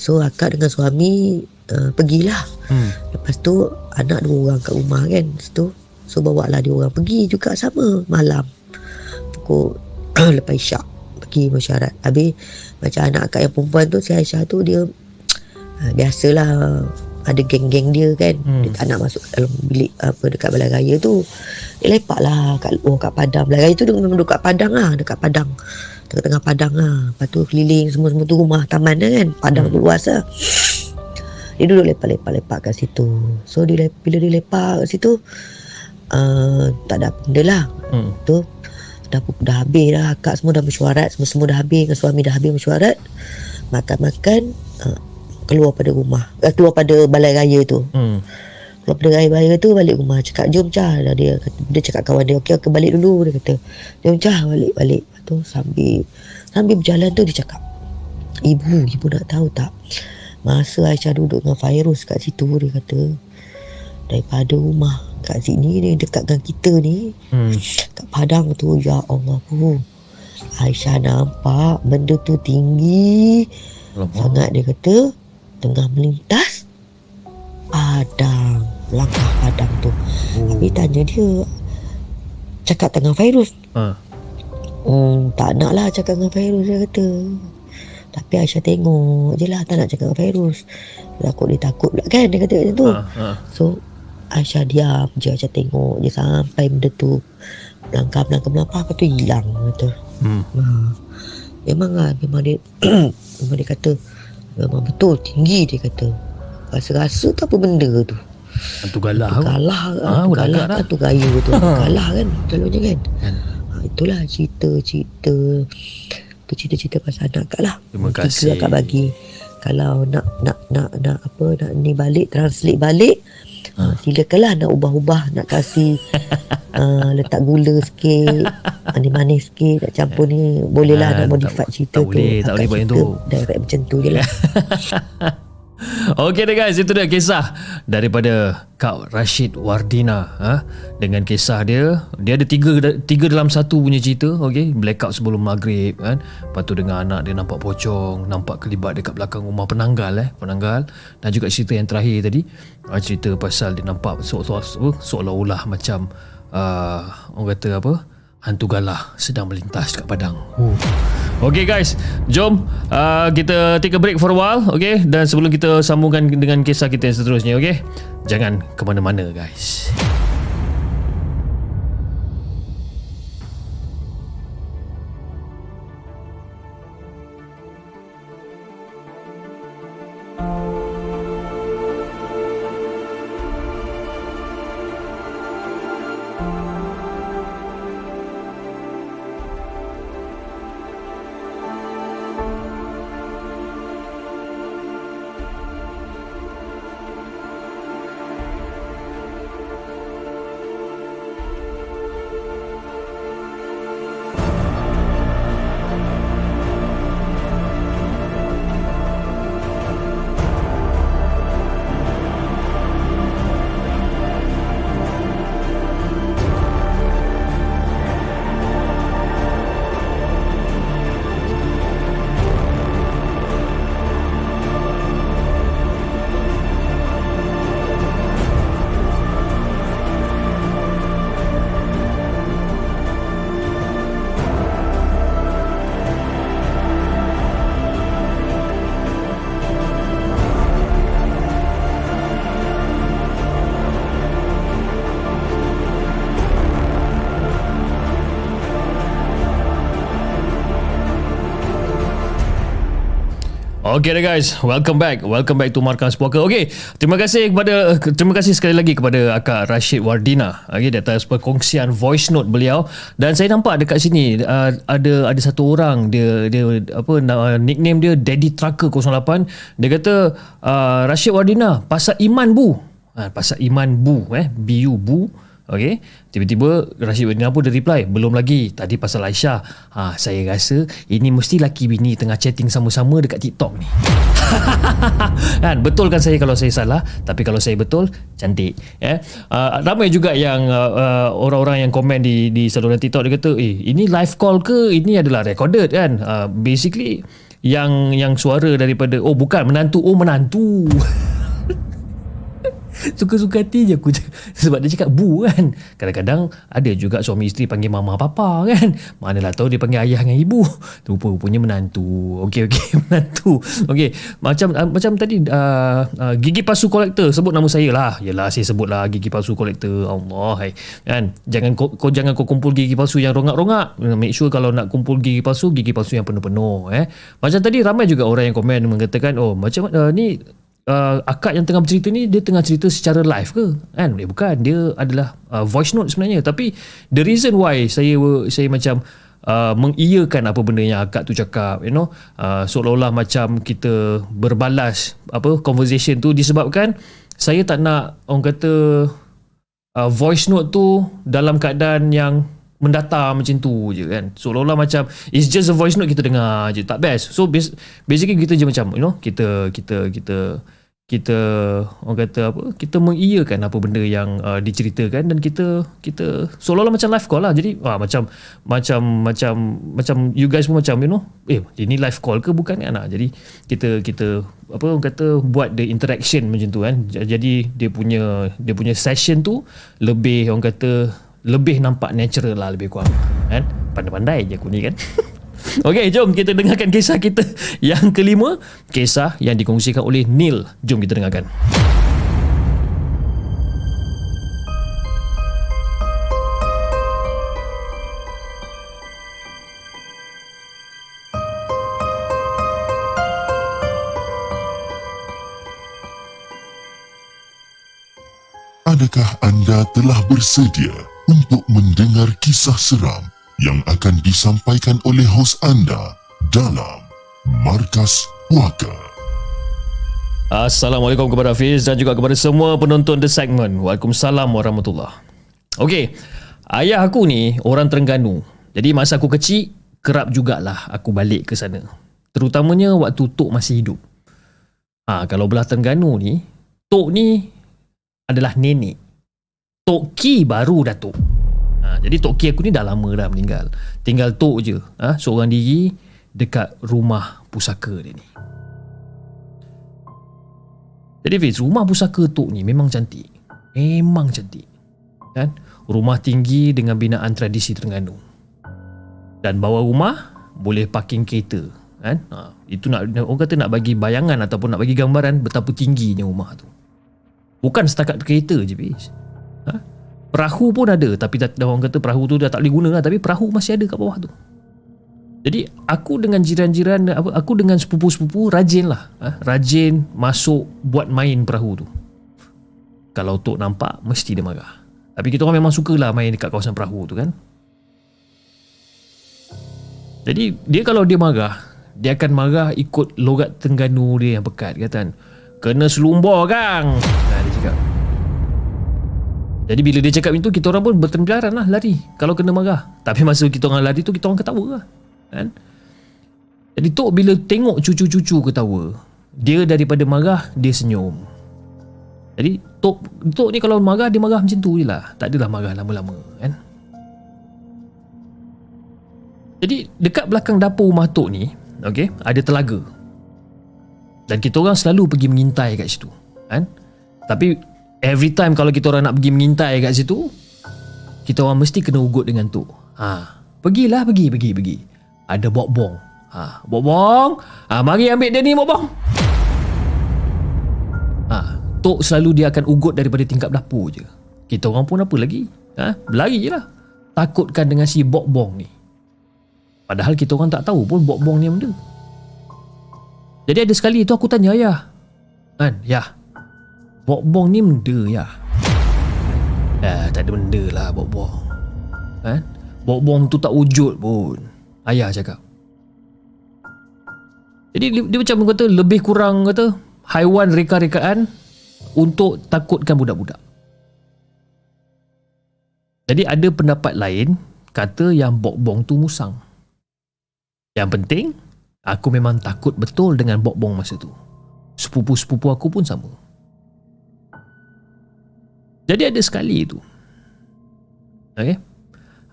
So akak dengan suami uh, pergilah. Hmm. Lepas tu anak dua orang kat rumah kan. Lepas tu so bawa lah dia orang pergi juga sama malam. Pukul lepas isyak pergi mesyuarat. Habis macam anak akak yang perempuan tu si Aisyah tu dia uh, biasalah ada geng-geng dia kan. Hmm. Hmm. Dia tak nak masuk dalam bilik apa dekat balai raya tu. Dia lepak lah kat luar kat padang. Balai raya tu dia memang duduk kat padang lah, dekat padang. Tengah-tengah padang lah. Lepas tu keliling semua-semua tu rumah taman dia kan. Padang tu luas lah. Dia duduk lepak-lepak-lepak kat situ. So dia bila dia lepak kat situ uh, tak ada benda lah. Hmm. Tu dah dah habis dah akak semua dah mesyuarat semua semua dah habis dengan suami dah habis mesyuarat makan-makan uh, keluar pada rumah. Uh, keluar pada balai raya tu. Hmm. keluar pada balai raya tu balik rumah. Cakap jom cah. Dah dia kata, dia cakap kawan dia okey okey balik dulu dia kata. Jom cah balik balik. Tu sambil sambil berjalan tu dia cakap ibu ibu nak tahu tak? Masa Aisyah duduk dengan Fairuz kat situ dia kata daripada rumah kat sini ni dekat dengan kita ni Hmm. kat padang tu ya Allah bu Aisyah nampak benda tu tinggi Alamak. sangat dia kata tengah melintas padang langkah padang tu Oh. tapi tanya dia cakap dengan Fairuz Ha. hmm, tak nak lah cakap dengan Fairuz dia kata tapi Aisyah tengok je lah tak nak cakap dengan Fairuz takut dia takut pula kan dia kata macam tu Ha. Ha. So Aisyah diam je Aisyah tengok je sampai benda tu Melangkah melangkah melangkah Lepas tu hilang kata. Hmm. Ha. Memang lah Memang dia Memang dia kata Memang betul tinggi dia kata Rasa-rasa tu apa benda tu Hantu galah tu. Galah Ah, Hantu galah dah. Hantu gaya tu Galah kan Selalunya kan Kan. ha, Itulah cerita-cerita Tu cerita-cerita pasal anak kak lah Terima kasih. akak bagi Kalau nak nak nak nak apa nak ni balik translate balik ha. silakanlah nak ubah-ubah nak kasih uh, letak gula sikit manis-manis sikit nak campur ni bolehlah Ah, nak modify tak- cerita tak boleh, tu tak Akak boleh buat yang tu. direct macam tu je lah Okey deh guys, itu dia kisah daripada Kak Rashid Wardina ha? dengan kisah dia. Dia ada tiga tiga dalam satu punya cerita, okey. Blackout sebelum maghrib kan. Lepas tu dengan anak dia nampak pocong, nampak kelibat dekat belakang rumah penanggal eh, penanggal. Dan juga cerita yang terakhir tadi, ah, cerita pasal dia nampak seolah- seolah- seolah-olah macam uh, orang kata apa? hantu galah sedang melintas dekat padang. Oh. Okay guys, jom uh, kita take a break for a while, okay? Dan sebelum kita sambungkan dengan kisah kita yang seterusnya, okay? Jangan ke mana-mana guys. Okay dah guys, welcome back. Welcome back to Markas Puaka. Okay, terima kasih kepada terima kasih sekali lagi kepada Akak Rashid Wardina okay, di atas perkongsian voice note beliau dan saya nampak dekat sini uh, ada ada satu orang dia dia apa uh, nickname dia Daddy Trucker 08. Dia kata uh, Rashid Wardina pasal iman bu. Ha, pasal iman bu eh BU bu Okay. Tiba-tiba Rashid bin pun dia reply. Belum lagi. Tadi pasal Aisyah. Ha, saya rasa ini mesti laki bini tengah chatting sama-sama dekat TikTok ni. kan? Betul kan saya kalau saya salah. Tapi kalau saya betul, cantik. Eh? Uh, ramai juga yang uh, uh, orang-orang yang komen di di saluran TikTok dia kata, eh ini live call ke? Ini adalah recorded kan? Uh, basically, yang yang suara daripada, oh bukan menantu, oh menantu. Suka-suka hati je aku Sebab dia cakap bu kan. Kadang-kadang Ada juga suami isteri Panggil mama papa kan. Manalah tahu dia panggil ayah dengan ibu. Rupa-rupanya menantu. Okey okey menantu. Okey Macam uh, macam tadi uh, uh, Gigi palsu kolektor. Sebut nama saya lah. Yelah saya sebut lah Gigi palsu kolektor. Allah hai. Kan? Jangan kau, kau jangan kau kumpul gigi palsu Yang rongak-rongak. Make sure kalau nak kumpul gigi palsu Gigi palsu yang penuh-penuh eh. Macam tadi ramai juga orang yang komen Mengatakan Oh macam uh, ni uh, akak yang tengah bercerita ni dia tengah cerita secara live ke? Kan? Eh, bukan. Dia adalah uh, voice note sebenarnya. Tapi the reason why saya saya macam uh, mengiyakan apa benda yang akak tu cakap you know uh, seolah-olah macam kita berbalas apa conversation tu disebabkan saya tak nak orang kata uh, voice note tu dalam keadaan yang mendatar macam tu je kan. Seolah-olah macam it's just a voice note kita dengar je. Tak best. So basically kita je macam you know kita kita kita kita orang kata apa kita mengiyakan apa benda yang uh, diceritakan dan kita kita seolah-olah macam live call lah. Jadi ah, macam macam macam macam you guys pun macam you know eh ini live call ke bukan kan? Nah, jadi kita kita apa orang kata buat the interaction macam tu kan. Jadi dia punya dia punya session tu lebih orang kata lebih nampak natural lah lebih kurang kan pandai-pandai je aku ni kan Okey, jom kita dengarkan kisah kita yang kelima, kisah yang dikongsikan oleh Neil. Jom kita dengarkan. Adakah anda telah bersedia untuk mendengar kisah seram yang akan disampaikan oleh hos anda dalam Markas Puaka? Assalamualaikum kepada Hafiz dan juga kepada semua penonton The Segment. Waalaikumsalam warahmatullahi Okey, ayah aku ni orang Terengganu. Jadi masa aku kecil, kerap jugalah aku balik ke sana. Terutamanya waktu Tok masih hidup. Ha, kalau belah Terengganu ni, Tok ni adalah nenek. Tok Ki baru Datuk. Ha, jadi Tok Ki aku ni dah lama dah meninggal. Tinggal Tok je. Ha, seorang diri dekat rumah pusaka dia ni. Jadi Fiz, rumah pusaka Tok ni memang cantik. Memang cantik. Kan? Rumah tinggi dengan binaan tradisi Terengganu. Dan bawah rumah boleh parking kereta. Kan? Ha, itu nak orang kata nak bagi bayangan ataupun nak bagi gambaran betapa tingginya rumah tu. Bukan setakat kereta je Fiz. Ha? Perahu pun ada tapi dah, orang kata perahu tu dah tak boleh guna lah tapi perahu masih ada kat bawah tu. Jadi aku dengan jiran-jiran apa aku dengan sepupu-sepupu rajin lah ha? rajin masuk buat main perahu tu. Kalau tok nampak mesti dia marah. Tapi kita orang memang suka lah main dekat kawasan perahu tu kan. Jadi dia kalau dia marah dia akan marah ikut logat Tengganu dia yang pekat kata kena selumbur kang. Nah, dia cakap jadi bila dia cakap itu kita orang pun bertempiaran lah lari kalau kena marah. Tapi masa kita orang lari tu kita orang ketawa lah. Kan? Jadi Tok bila tengok cucu-cucu ketawa, dia daripada marah dia senyum. Jadi Tok Tok ni kalau marah dia marah macam tu je lah. Tak adalah marah lama-lama kan. Jadi dekat belakang dapur rumah Tok ni, okay, ada telaga. Dan kita orang selalu pergi mengintai kat situ. Kan? Tapi every time kalau kita orang nak pergi mengintai kat situ kita orang mesti kena ugut dengan tu ha. Pergilah pergi pergi pergi. Ada bok-bong ha bok-bong ha mari ambil dia ni bok-bong ha tok selalu dia akan ugut daripada tingkap dapur je. Kita orang pun apa lagi? Ha berlari je lah. Takutkan dengan si bok-bong ni. Padahal kita orang tak tahu pun bok-bong ni benda. Jadi ada sekali tu aku tanya ayah. Kan, ya. Bok-bong ni benda ya. Eh, tak ada benda lah bok-bong. Kan? Bok-bong tu tak wujud pun. Ayah cakap. Jadi dia, dia macam kata lebih kurang kata haiwan reka-rekaan untuk takutkan budak-budak. Jadi ada pendapat lain kata yang bok-bong tu musang. Yang penting aku memang takut betul dengan bok-bong masa tu. Sepupu-sepupu aku pun sama. Jadi ada sekali tu. Okay?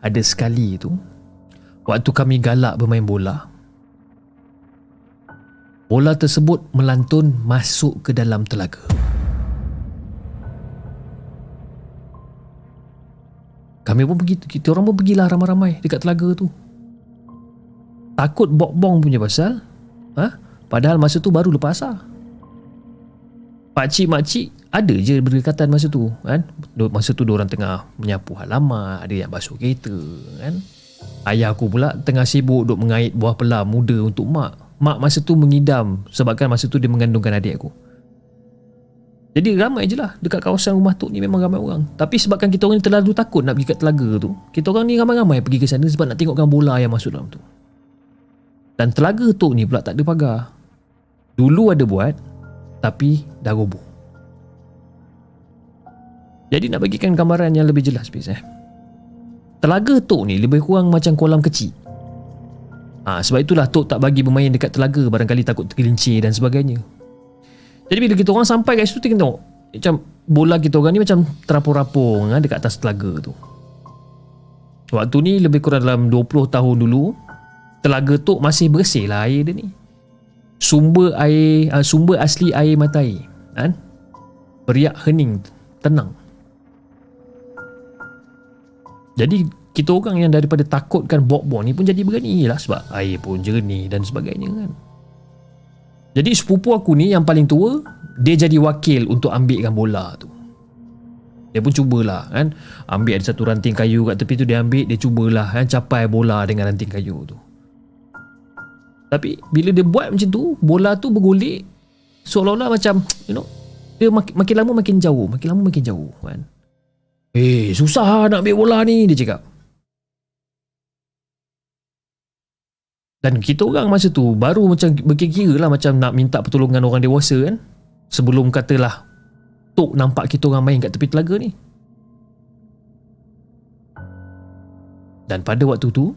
Ada sekali tu waktu kami galak bermain bola. Bola tersebut melantun masuk ke dalam telaga. Kami pun pergi, kita orang pun pergilah ramai-ramai dekat telaga tu. Takut bok-bong punya pasal. Ha? Padahal masa tu baru lepas asar. Pakcik-makcik ada je berdekatan masa tu kan? Masa tu orang tengah menyapu halaman ada yang basuh kereta kan? Ayah aku pula tengah sibuk duk mengait buah pelam muda untuk mak. Mak masa tu mengidam sebabkan masa tu dia mengandungkan adik aku. Jadi ramai je lah dekat kawasan rumah tu ni memang ramai orang. Tapi sebabkan kita orang ni terlalu takut nak pergi kat telaga tu kita orang ni ramai-ramai pergi ke sana sebab nak tengokkan bola yang masuk dalam tu. Dan telaga tu ni pula tak ada pagar. Dulu ada buat tapi dah roboh jadi nak bagikan gambaran yang lebih jelas please eh. Telaga Tok ni lebih kurang macam kolam kecil. Ha, sebab itulah Tok tak bagi bermain dekat telaga barangkali takut tergelincir dan sebagainya. Jadi bila kita orang sampai kat situ tengok macam bola kita orang ni macam terapung-rapung ha, dekat atas telaga tu. Waktu ni lebih kurang dalam 20 tahun dulu telaga Tok masih bersih lah air dia ni. Sumber air uh, sumber asli air mata air kan? Beriak hening tenang jadi kita orang yang daripada takutkan bok-bok ni pun jadi berani lah sebab air pun jernih dan sebagainya kan. Jadi sepupu aku ni yang paling tua, dia jadi wakil untuk ambilkan bola tu. Dia pun cubalah kan Ambil ada satu ranting kayu kat tepi tu Dia ambil Dia cubalah kan Capai bola dengan ranting kayu tu Tapi Bila dia buat macam tu Bola tu bergulik Seolah-olah macam You know Dia makin, makin lama makin jauh Makin lama makin jauh kan Eh, susah nak ambil bola ni, dia cakap. Dan kita orang masa tu baru macam berkira-kira lah macam nak minta pertolongan orang dewasa kan. Sebelum katalah Tok nampak kita orang main kat tepi telaga ni. Dan pada waktu tu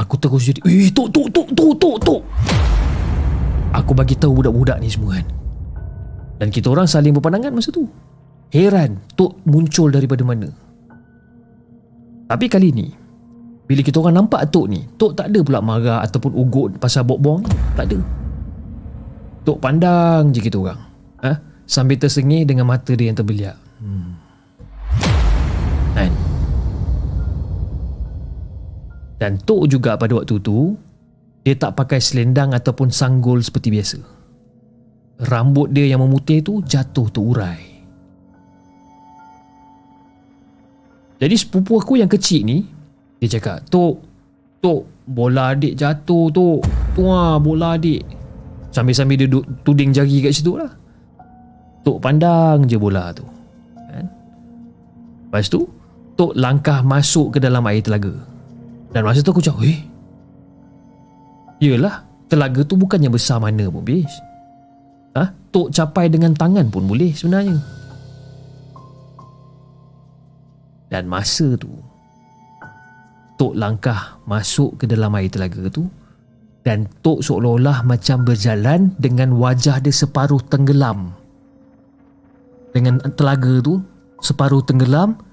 Aku terus jadi Eh tok tok tok tok tok tok. Aku bagi tahu budak-budak ni semua kan. Dan kita orang saling berpandangan masa tu. Heran Tok muncul daripada mana. Tapi kali ni Bila kita orang nampak Tok ni Tok tak ada pula marah ataupun ugut pasal bok-bong Tak ada. Tok pandang je kita orang. Ha? Sambil tersengih dengan mata dia yang terbeliak. Hmm. Kan Dan Tok juga pada waktu tu Dia tak pakai selendang ataupun sanggul seperti biasa. Rambut dia yang memutih tu jatuh terurai. Jadi sepupu aku yang kecil ni Dia cakap Tok Tok Bola adik jatuh Tok. Tua bola adik. Sambil-sambil dia duduk tuding jari kat situ lah. Tok pandang je bola tu kan? Lepas tu Tok langkah masuk ke dalam air telaga Dan masa tu aku cakap Eh Yelah Telaga tu bukannya besar mana pun bis. Ha? Tok capai dengan tangan pun boleh sebenarnya. Dan masa tu Tok langkah masuk ke dalam air telaga tu Dan Tok seolah-olah macam berjalan Dengan wajah dia separuh tenggelam. Dengan telaga tu Separuh tenggelam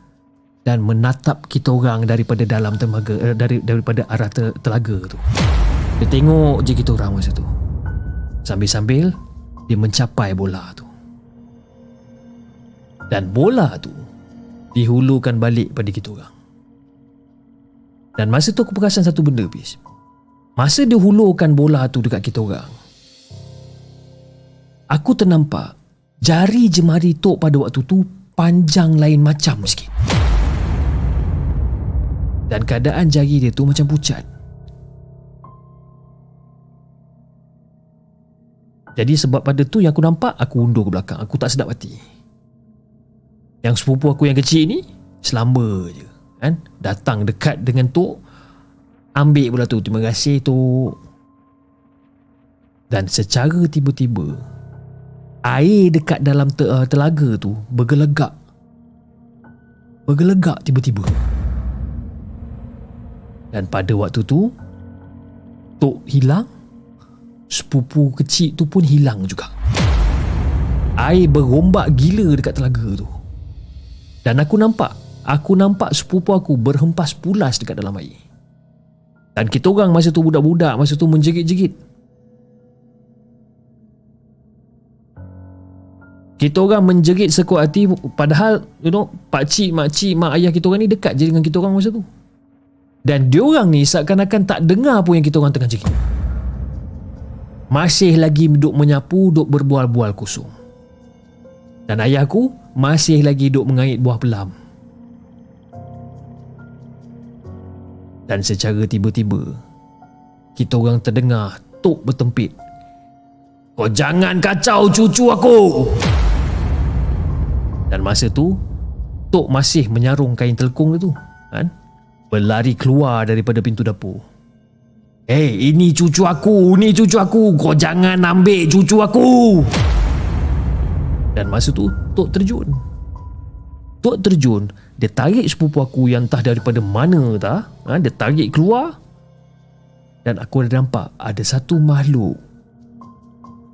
Dan menatap kita orang daripada dalam temaga eh, dari, Daripada arah te, telaga tu Dia tengok je kita orang masa tu Sambil-sambil Dia mencapai bola tu Dan bola tu dihulukan balik pada kita orang. Dan masa tu aku perasan satu benda, Pis. Masa dia hulurkan bola tu dekat kita orang, aku ternampak jari jemari Tok pada waktu tu panjang lain macam sikit. Dan keadaan jari dia tu macam pucat. Jadi sebab pada tu yang aku nampak Aku undur ke belakang. Aku tak sedap hati. Yang sepupu aku yang kecil ni Selamba je kan? Datang dekat dengan Tok. Ambil pula tu Terima kasih Tok. Dan secara tiba-tiba Air dekat dalam te- telaga tu Bergelegak. Bergelegak tiba-tiba Dan pada waktu tu Tok hilang. Sepupu kecil tu pun hilang juga. Air berombak gila dekat telaga tu. Dan aku nampak Aku nampak sepupu aku berhempas pulas dekat dalam air. Dan kita orang masa tu budak-budak Masa tu menjerit-jerit Kita orang menjerit sekuat hati Padahal you know Pak cik, mak cik, mak ayah kita orang ni dekat je dengan kita orang masa tu Dan diorang ni seakan-akan tak dengar pun yang kita orang tengah jerit masih lagi duduk menyapu, duduk berbual-bual kusum. Dan ayahku masih lagi duduk mengait buah pelam. Dan secara tiba-tiba, kita orang terdengar Tok bertempit. Kau jangan kacau cucu aku! Dan masa tu, Tok masih menyarung kain telkung tu. Kan? Berlari keluar daripada pintu dapur. Eh, hey, ini cucu aku, ini cucu aku. Kau jangan ambil cucu aku. Dan masa tu, Tok terjun. Tok terjun, dia tarik sepupu aku yang entah daripada mana tak. Ha, dia tarik keluar. Dan aku ada nampak ada satu makhluk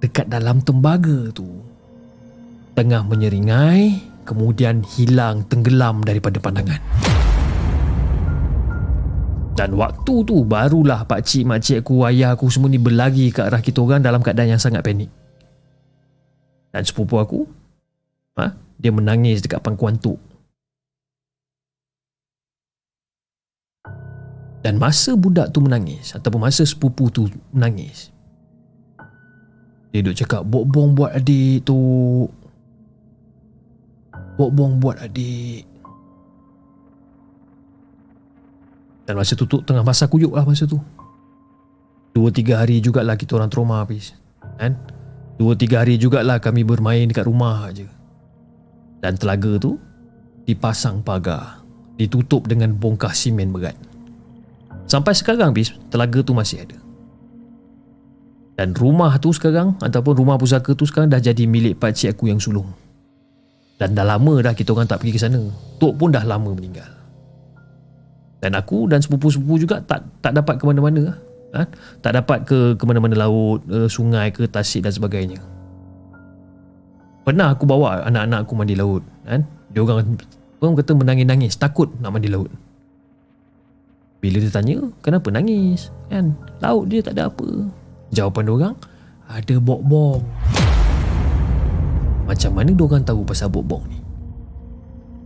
dekat dalam tembaga tu. Tengah menyeringai, kemudian hilang tenggelam daripada pandangan. Dan waktu tu barulah pak cik, mak cik aku, ayah aku semua ni berlari ke arah kita orang dalam keadaan yang sangat panik. Dan sepupu aku, ha, dia menangis dekat pangkuan tu. Dan masa budak tu menangis ataupun masa sepupu tu menangis, dia duduk cakap, bok-bong buat adik tu. Bok-bong buat adik. Dan masa tu, tengah masa kuyuk lah masa tu. Dua tiga hari jugalah kita orang trauma habis. Kan? Dua tiga hari jugalah kami bermain dekat rumah aja. Dan telaga tu dipasang pagar. Ditutup dengan bongkah simen berat. Sampai sekarang bis telaga tu masih ada. Dan rumah tu sekarang ataupun rumah pusaka tu sekarang dah jadi milik pakcik aku yang sulung. Dan dah lama dah kita orang tak pergi ke sana. Tok pun dah lama meninggal. Dan aku dan sepupu-sepupu juga tak tak dapat ke mana-mana. Ha? Tak dapat ke ke mana-mana laut, uh, sungai ke tasik dan sebagainya. Pernah aku bawa anak-anak aku mandi laut. Kan? Dia orang, orang kata menangis-nangis, takut nak mandi laut. Bila dia tanya, kenapa nangis? Kan? Laut dia tak ada apa. Jawapan dia orang, ada bok-bong. Macam mana dia orang tahu pasal bok-bong ni?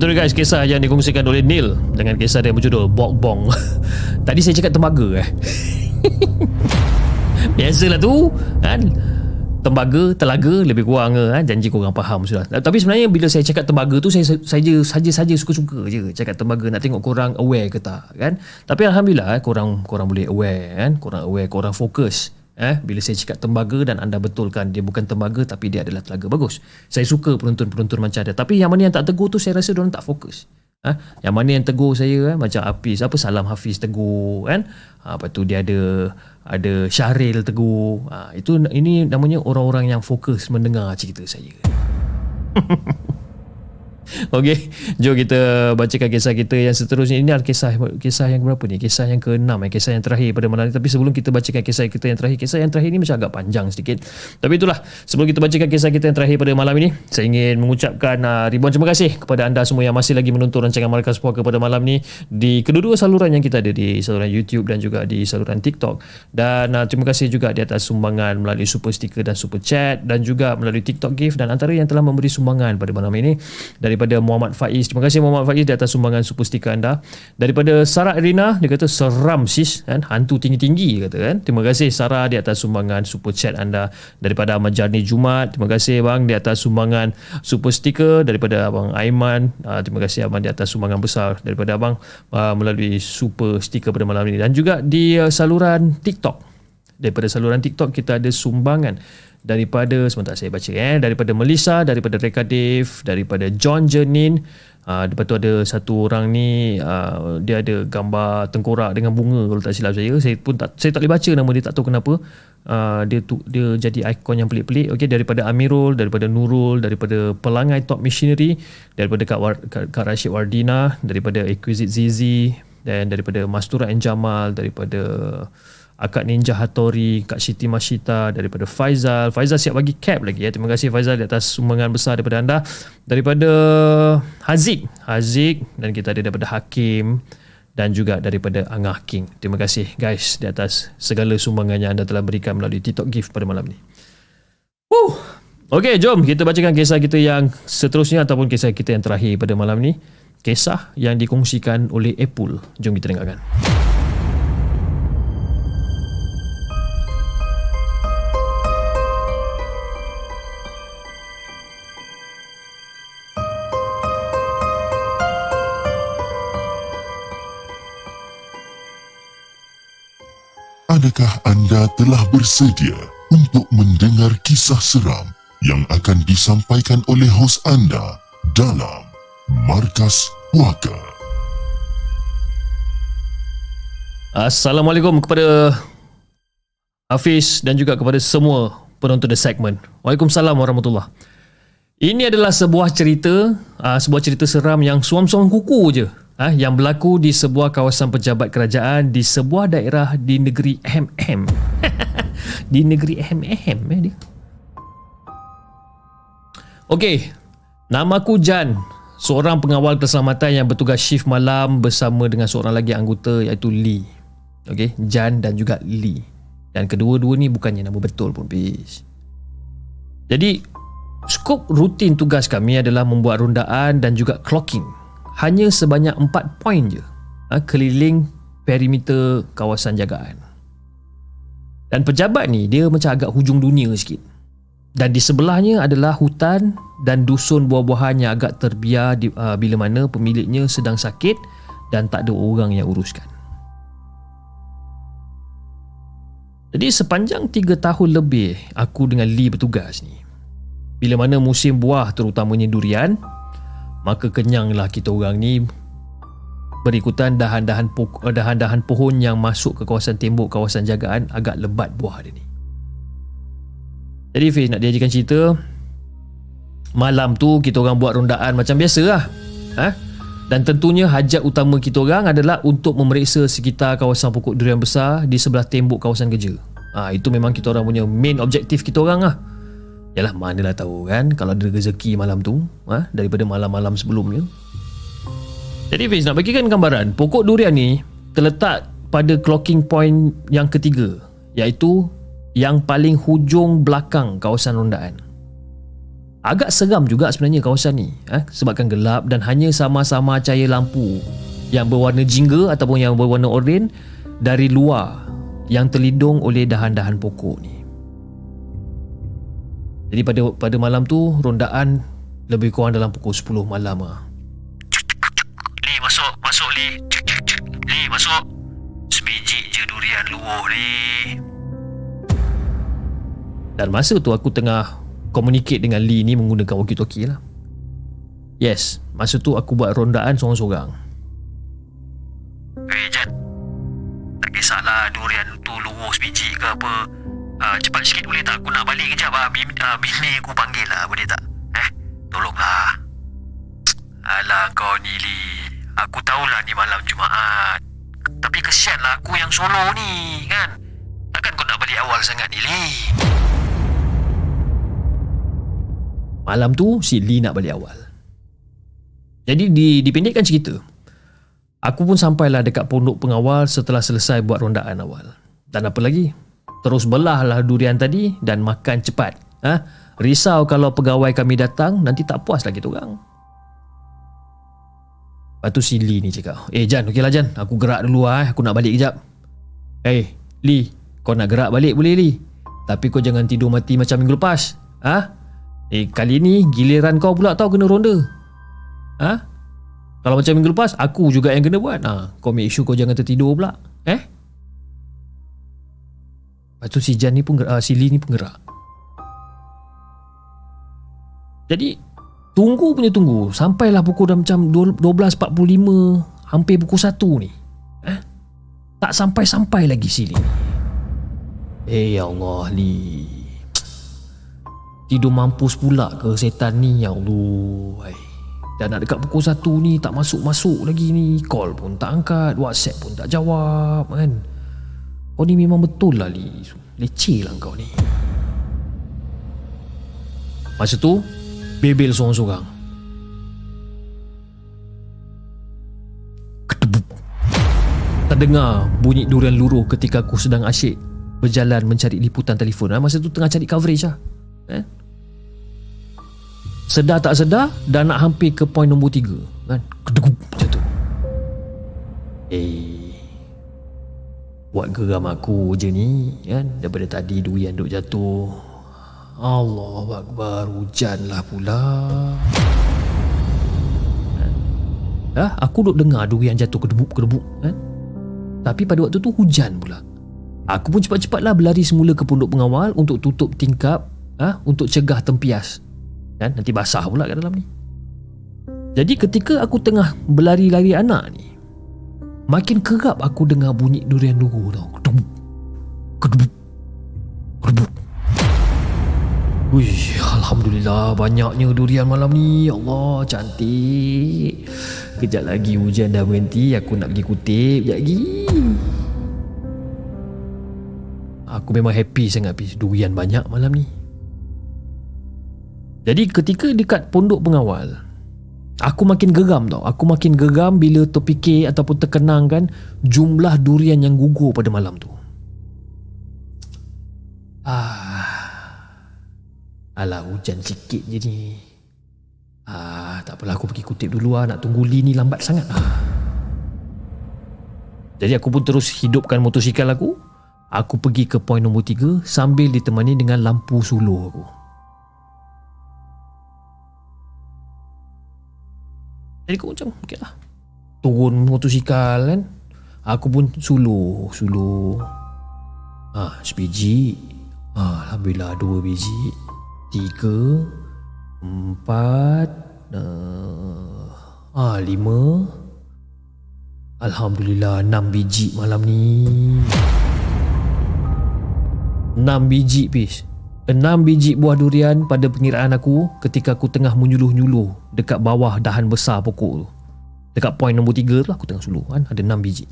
Itu dia guys kisah yang dikongsikan oleh Neil dengan kisah dia berjudul Bok Bong. Tadi saya cakap tembaga eh. Biasalah tu kan. Tembaga, telaga lebih kurang ke kan? janji korang faham sudah. Tapi sebenarnya bila saya cakap tembaga tu saya saja saja saja suka-suka je cakap tembaga nak tengok korang aware ke tak kan. Tapi alhamdulillah eh, korang korang boleh aware kan, korang aware, korang fokus eh bila saya cakap tembaga dan anda betulkan dia bukan tembaga tapi dia adalah telaga bagus saya suka penonton-penonton macam dia tapi yang mana yang tak tegur tu saya rasa dia tak fokus Ha? Yang mana yang tegur saya eh? Macam Hafiz Apa Salam Hafiz tegur kan? Ha, lepas tu dia ada Ada Syahril tegur ha, Itu Ini namanya orang-orang yang fokus Mendengar cerita saya Okey, jom kita bacakan kisah kita yang seterusnya. Ini adalah kisah kisah yang berapa ni? Kisah yang ke-6 eh, kisah yang terakhir pada malam ni. Tapi sebelum kita bacakan kisah kita yang terakhir, kisah yang terakhir ni macam agak panjang sedikit. Tapi itulah, sebelum kita bacakan kisah kita yang terakhir pada malam ini, saya ingin mengucapkan uh, ribuan terima kasih kepada anda semua yang masih lagi menonton rancangan Markas Puaka pada malam ni di kedua-dua saluran yang kita ada di saluran YouTube dan juga di saluran TikTok. Dan uh, terima kasih juga di atas sumbangan melalui super sticker dan super chat dan juga melalui TikTok gift dan antara yang telah memberi sumbangan pada malam ini dari daripada Muhammad Faiz. Terima kasih Muhammad Faiz di atas sumbangan super stiker anda. Daripada Sarah Irina, dia kata seram sis kan, hantu tinggi-tinggi kata kan. Terima kasih Sarah di atas sumbangan super chat anda. Daripada Ahmad Jarni Jumat, terima kasih bang di atas sumbangan super stiker daripada abang Aiman. Uh, terima kasih abang di atas sumbangan besar daripada abang uh, melalui super stiker pada malam ini dan juga di uh, saluran TikTok. Daripada saluran TikTok kita ada sumbangan daripada sebentar saya baca eh daripada Melissa daripada Reka Dave daripada John Jenin uh, lepas tu ada satu orang ni uh, dia ada gambar tengkorak dengan bunga kalau tak silap saya. Saya pun tak saya tak boleh baca nama dia tak tahu kenapa. Uh, dia tu dia jadi ikon yang pelik-pelik. Okey daripada Amirul daripada Nurul daripada Pelangai Top Machinery daripada Kak, War, Kak, Kak Rashid Wardina daripada Exquisite Zizi dan daripada Mastura and Jamal daripada Akak Ninja Hattori, Kak Siti Mashita daripada Faizal. Faizal siap bagi cap lagi ya. Terima kasih Faizal di atas sumbangan besar daripada anda. Daripada Haziq, Haziq dan kita ada daripada Hakim dan juga daripada Angah King. Terima kasih guys di atas segala sumbangan yang anda telah berikan melalui TikTok gift pada malam ni. Woo. Okey, jom kita bacakan kisah kita yang seterusnya ataupun kisah kita yang terakhir pada malam ni. Kisah yang dikongsikan oleh Apple. Jom kita dengarkan. Adakah anda telah bersedia untuk mendengar kisah seram yang akan disampaikan oleh hos anda dalam Markas Puaka? Assalamualaikum kepada Hafiz dan juga kepada semua penonton The Segment. Waalaikumsalam warahmatullahi Ini adalah sebuah cerita, uh, sebuah cerita seram yang suam-suam kuku je ha, yang berlaku di sebuah kawasan pejabat kerajaan di sebuah daerah di negeri MM. di negeri MM eh dia. Okey. Nama aku Jan, seorang pengawal keselamatan yang bertugas shift malam bersama dengan seorang lagi anggota iaitu Lee. Okey, Jan dan juga Lee. Dan kedua-dua ni bukannya nama betul pun, bis. Jadi, skop rutin tugas kami adalah membuat rundaan dan juga clocking hanya sebanyak 4 poin je ha, keliling perimeter kawasan jagaan. Dan pejabat ni dia macam agak hujung dunia sikit. Dan di sebelahnya adalah hutan dan dusun buah-buahan yang agak terbiar di, uh, bila mana pemiliknya sedang sakit dan tak ada orang yang uruskan. Jadi sepanjang 3 tahun lebih aku dengan Lee bertugas ni. Bila mana musim buah terutamanya durian, maka kenyanglah kita orang ni berikutan dahan-dahan po- dahan-dahan pohon yang masuk ke kawasan tembok kawasan jagaan agak lebat buah dia ni. Jadi Fiz nak diajarkan cerita malam tu kita orang buat rondaan macam biasa lah. Ha? Dan tentunya hajat utama kita orang adalah untuk memeriksa sekitar kawasan pokok durian besar di sebelah tembok kawasan kerja. Ha, itu memang kita orang punya main objektif kita orang lah. Yalah manalah tahu kan kalau ada rezeki malam tu ha, daripada malam-malam sebelumnya. Jadi Fiz nak bagikan gambaran pokok durian ni terletak pada clocking point yang ketiga iaitu yang paling hujung belakang kawasan rondaan. Agak seram juga sebenarnya kawasan ni eh, sebabkan gelap dan hanya sama-sama cahaya lampu yang berwarna jingga ataupun yang berwarna oranye dari luar yang terlindung oleh dahan-dahan pokok ni. Jadi pada pada malam tu rondaan lebih kurang dalam pukul 10 malam ah. Li masuk, masuk Li. Li masuk. Sebiji je durian luar ni. Dan masa tu aku tengah communicate dengan Lee ni menggunakan walkie-talkie lah. Yes, masa tu aku buat rondaan seorang-seorang. Eh Jan. Tak kisahlah durian tu luar sebiji ke apa. Uh, cepat sikit boleh tak? Aku nak balik kejap ah. Bini, uh, bini aku panggil lah boleh tak? Eh, tolonglah. Alah kau ni Li Aku tahulah ni malam Jumaat Tapi kesianlah aku yang solo ni kan Takkan kau nak balik awal sangat ni Li Malam tu si Lee nak balik awal. Jadi di, dipendekkan cerita. Aku pun sampailah dekat pondok pengawal setelah selesai buat rondaan awal. Dan apa lagi? Terus belahlah durian tadi dan makan cepat. Ha? Risau kalau pegawai kami datang nanti tak puas lagi orang. Lepas tu si Lee ni cakap, Eh Jan, okey lah Jan. Aku gerak dulu lah. Aku nak balik kejap. Eh, Lee. Kau nak gerak balik boleh Lee. Tapi kau jangan tidur mati macam minggu lepas. Ha? Eh kali ni giliran kau pula tau kena ronda. Ha? Kalau macam minggu lepas aku juga yang kena buat. Ha, kau make sure kau jangan tertidur pula. Eh? Lepas tu si Jan ni pun uh, si Lee ni pun gerak. Jadi tunggu punya tunggu sampailah pukul dah macam 12.45 hampir pukul 1 ni. Eh? Tak sampai-sampai lagi si Lee. Eh ya Allah Lee. Tidur mampus pula ke setan ni Ya Allah. Dah nak dekat pukul 1 ni Tak masuk-masuk lagi ni Call pun tak angkat Whatsapp pun tak jawab kan Kau ni memang betul lah Li Leceh lah kau ni Masa tu Bebel seorang-seorang Kedebuk Terdengar bunyi durian luruh ketika aku sedang asyik berjalan mencari liputan telefon. Ha? Masa tu tengah cari coverage lah. Eh? sedar tak sedar dah nak hampir ke poin nombor tiga kan kedegup macam tu eh buat geram aku je ni kan? Daripada tadi durian duk jatuh. Allah Akbar hujan lah pula. Kan? Ah, aku duk dengar durian jatuh kedebuk-kedebuk kan? Tapi pada waktu tu hujan pula. Aku pun cepat-cepatlah berlari semula ke pondok pengawal Untuk tutup tingkap ah, Untuk cegah tempias. Kan? Nanti basah pula kat dalam ni. Jadi ketika aku tengah berlari-lari anak ni makin kerap aku dengar bunyi durian lugu tau. Kedebuk kedebuk kedebuk Wih, Alhamdulillah banyaknya durian malam ni. Ya Allah cantik. Kejap lagi hujan dah berhenti Aku nak pergi kutip. Kejap lagi. Aku memang happy sangat Pis Durian banyak malam ni. Jadi ketika dekat pondok pengawal Aku makin geram tau. Aku makin geram bila terfikir Ataupun terkenang kan Jumlah durian yang gugur pada malam tu. Ah, Alah hujan sikit je ni. Ah, Tak apalah aku pergi kutip dulu lah Nak tunggu Lee ni lambat sangat. Ah. Jadi aku pun terus hidupkan motosikal aku. Aku pergi ke poin nombor 3 Sambil ditemani dengan lampu suluh aku Jadi aku macam okay lah. Turun motosikal kan? Aku pun Suluh Ah, ha, sebiji ah, Alhamdulillah dua biji. Tiga. Empat. Ah, Lima. Alhamdulillah enam biji malam ni. Enam biji pis Enam biji buah durian pada pengiraan aku ketika aku tengah menyuluh-nyuluh dekat bawah dahan besar pokok tu. Dekat poin nombor tiga tu aku tengah suluh kan. Ada enam biji.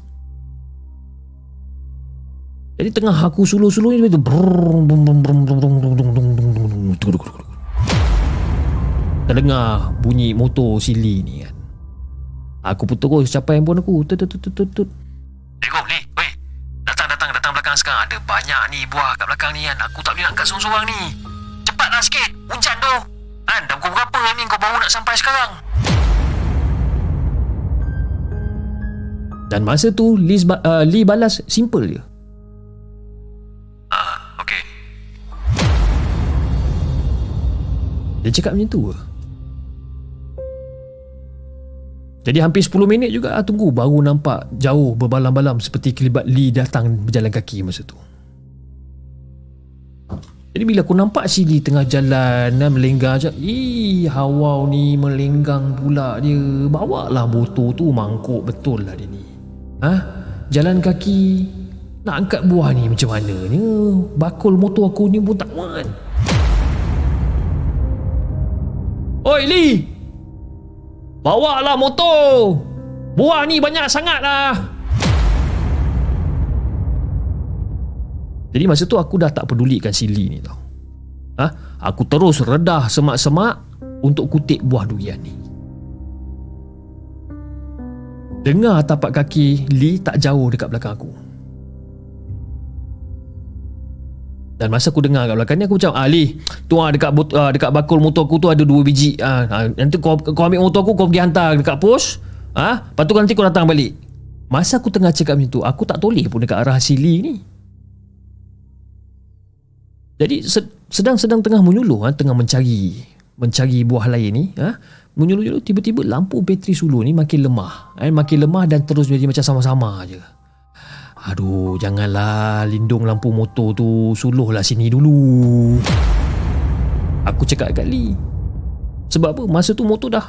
Jadi tengah aku suluh-suluh ni tu Terdengar bunyi motor sili ni kan. Aku pun terus capai handphone aku. Tut tut tut tut tut. Ada banyak ni buah kat belakang ni kan. Aku tak boleh nak angkat seorang-seorang ni. Cepatlah sikit. Hujan tu. Kan dah pukul berapa ni kau baru nak sampai sekarang? Dan masa tu Lee, uh, Lee balas simple je. Ah, okey. Dia cakap macam tu ke? Jadi hampir 10 minit juga lah tunggu baru nampak jauh berbalam-balam seperti kelibat Lee datang berjalan kaki masa tu. Jadi bila aku nampak si Lee tengah jalan dan melenggang je, ih hawau ni melenggang pula dia. Bawa lah botol tu mangkuk betul lah dia ni. Ha? Jalan kaki nak angkat buah ni macam mana ni? Bakul motor aku ni pun tak muat. Oi Lee! Bawa lah motor. Buah ni banyak sangat lah Jadi masa tu aku dah tak pedulikan si Lee ni tau. Ha? Aku terus redah semak-semak Untuk kutip buah durian ni. Dengar tapak kaki Lee tak jauh dekat belakang aku Dan masa aku dengar kat belakang ni aku macam Ah Lee Tu ah dekat, bot, ah, dekat bakul motor aku tu ada dua biji. Ah, ah, Nanti kau, kau ambil motor aku Kau pergi hantar dekat pos. Ah, Lepas tu nanti kau datang balik. Masa aku tengah cakap macam tu Aku tak toleh pun dekat arah si Lee ni. Jadi sedang-sedang tengah menyuluh ha, Tengah mencari Mencari buah lain ni ha, Menyuluh-nyuluh tiba-tiba lampu bateri suluh ni makin lemah. Eh, Makin lemah dan terus jadi macam sama-sama je Aduh, janganlah lindung lampu motor tu suluhlah sini dulu. Aku cakap kat Lee. Sebab apa? Masa tu motor dah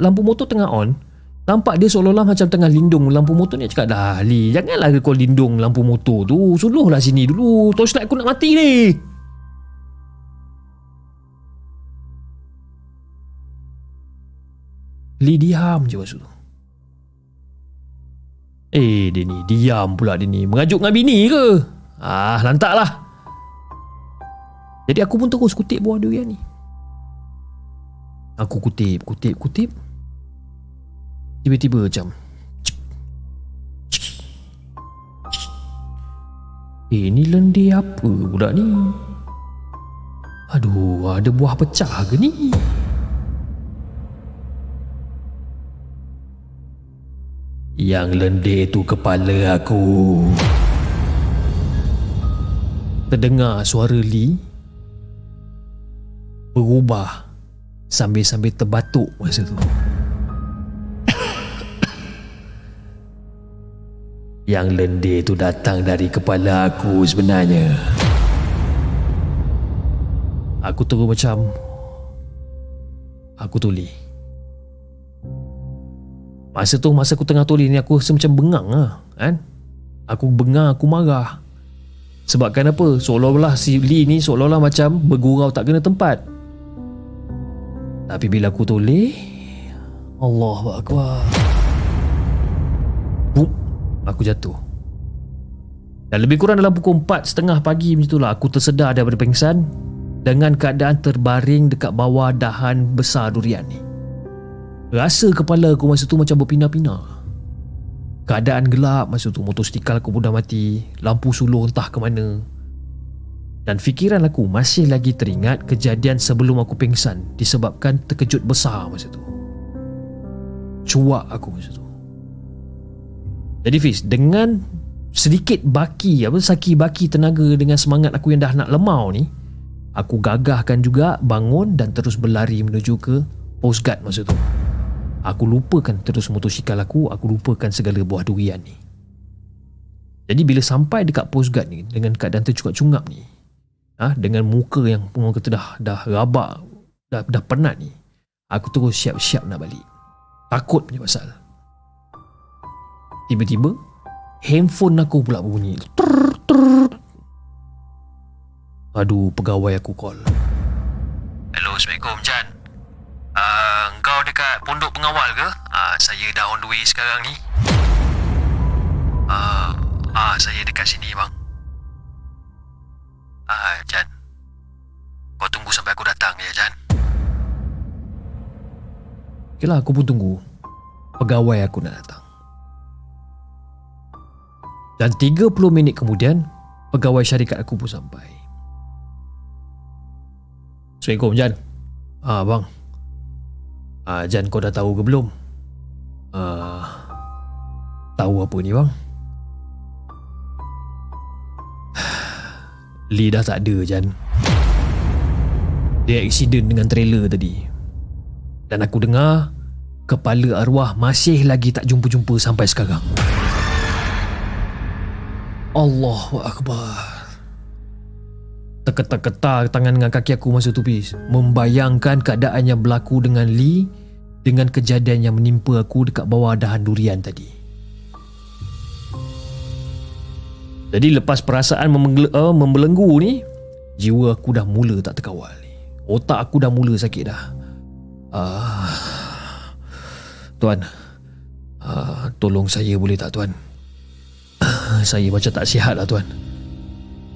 lampu motor tengah on. Nampak dia seolah-olah macam tengah lindung lampu motor ni. Cakap dah Lee, janganlah kau lindung lampu motor tu. Suluhlah sini dulu. Torchlight aku nak mati ni. Lee diam je masa tu. Eh dia ni diam pula dia ni. Mengajuk dengan bini ke? Ah lantak lah. Jadi aku pun terus kutip buah durian ni. Aku kutip kutip kutip. Tiba-tiba macam Eh ni lendir apa budak ni? Aduh ada buah pecah ke ni Yang lendir tu kepala aku. Terdengar suara Lee Berubah Sambil-sambil terbatuk masa tu. Yang lendir tu datang dari kepala aku sebenarnya. Aku terus macam Aku tulis Masa tu masa aku tengah tulis ni aku rasa macam bengang lah kan? Aku bengang aku marah. Sebab kenapa? Seolah-olah si Lee ni seolah-olah macam bergurau tak kena tempat. Tapi bila aku tulis Allah Akbar. Aku jatuh. Dan lebih kurang dalam pukul 4 setengah pagi macam itulah Aku tersedar daripada pengsan Dengan keadaan terbaring dekat bawah dahan besar durian ni Rasa kepala aku masa tu macam berpindah-pindah. Keadaan gelap masa tu Motosikal aku pun dah mati Lampu suluh entah ke mana. Dan fikiran aku masih lagi teringat Kejadian sebelum aku pingsan Disebabkan terkejut besar masa tu. Cuak aku masa tu. Jadi Fiz Dengan sedikit baki apa Saki baki tenaga dengan semangat aku yang dah nak lemau ni Aku gagahkan juga bangun dan terus berlari menuju ke postguard masa tu Aku lupakan terus motosikal aku Aku lupakan segala buah durian ni. Jadi bila sampai dekat postguard ni Dengan keadaan tercungap-cungap ni ha, Dengan muka yang orang kata dah, dah rabak dah, dah penat ni Aku terus siap-siap nak balik. Takut punya pasal. Tiba-tiba Handphone aku pula bunyi Trrr, trrr. Aduh pegawai aku call. Hello Assalamualaikum Jan. Uh, dekat pondok pengawal ke? Uh, saya dah on the way sekarang ni. Uh, ah, saya dekat sini bang. Ah, Jan. Kau tunggu sampai aku datang ya, Jan. Okeylah, aku pun tunggu. Pegawai aku nak datang. Dan 30 minit kemudian, pegawai syarikat aku pun sampai. Assalamualaikum, Jan. Ah, bang. Uh, Jan kau dah tahu ke belum? Uh, tahu apa ni bang? Lee dah tak ada Jan Dia aksiden dengan trailer tadi Dan aku dengar Kepala arwah masih lagi tak jumpa-jumpa sampai sekarang Allahu Akbar terketar-ketar tangan dengan kaki aku masa tu pis. Membayangkan keadaan yang berlaku dengan Lee dengan kejadian yang menimpa aku dekat bawah dahan durian tadi. Jadi lepas perasaan uh, membelenggu ni jiwa aku dah mula tak terkawal otak aku dah mula sakit dah. Uh, Tuan. Uh, Tolong saya boleh tak tuan? Saya macam tak sihat lah tuan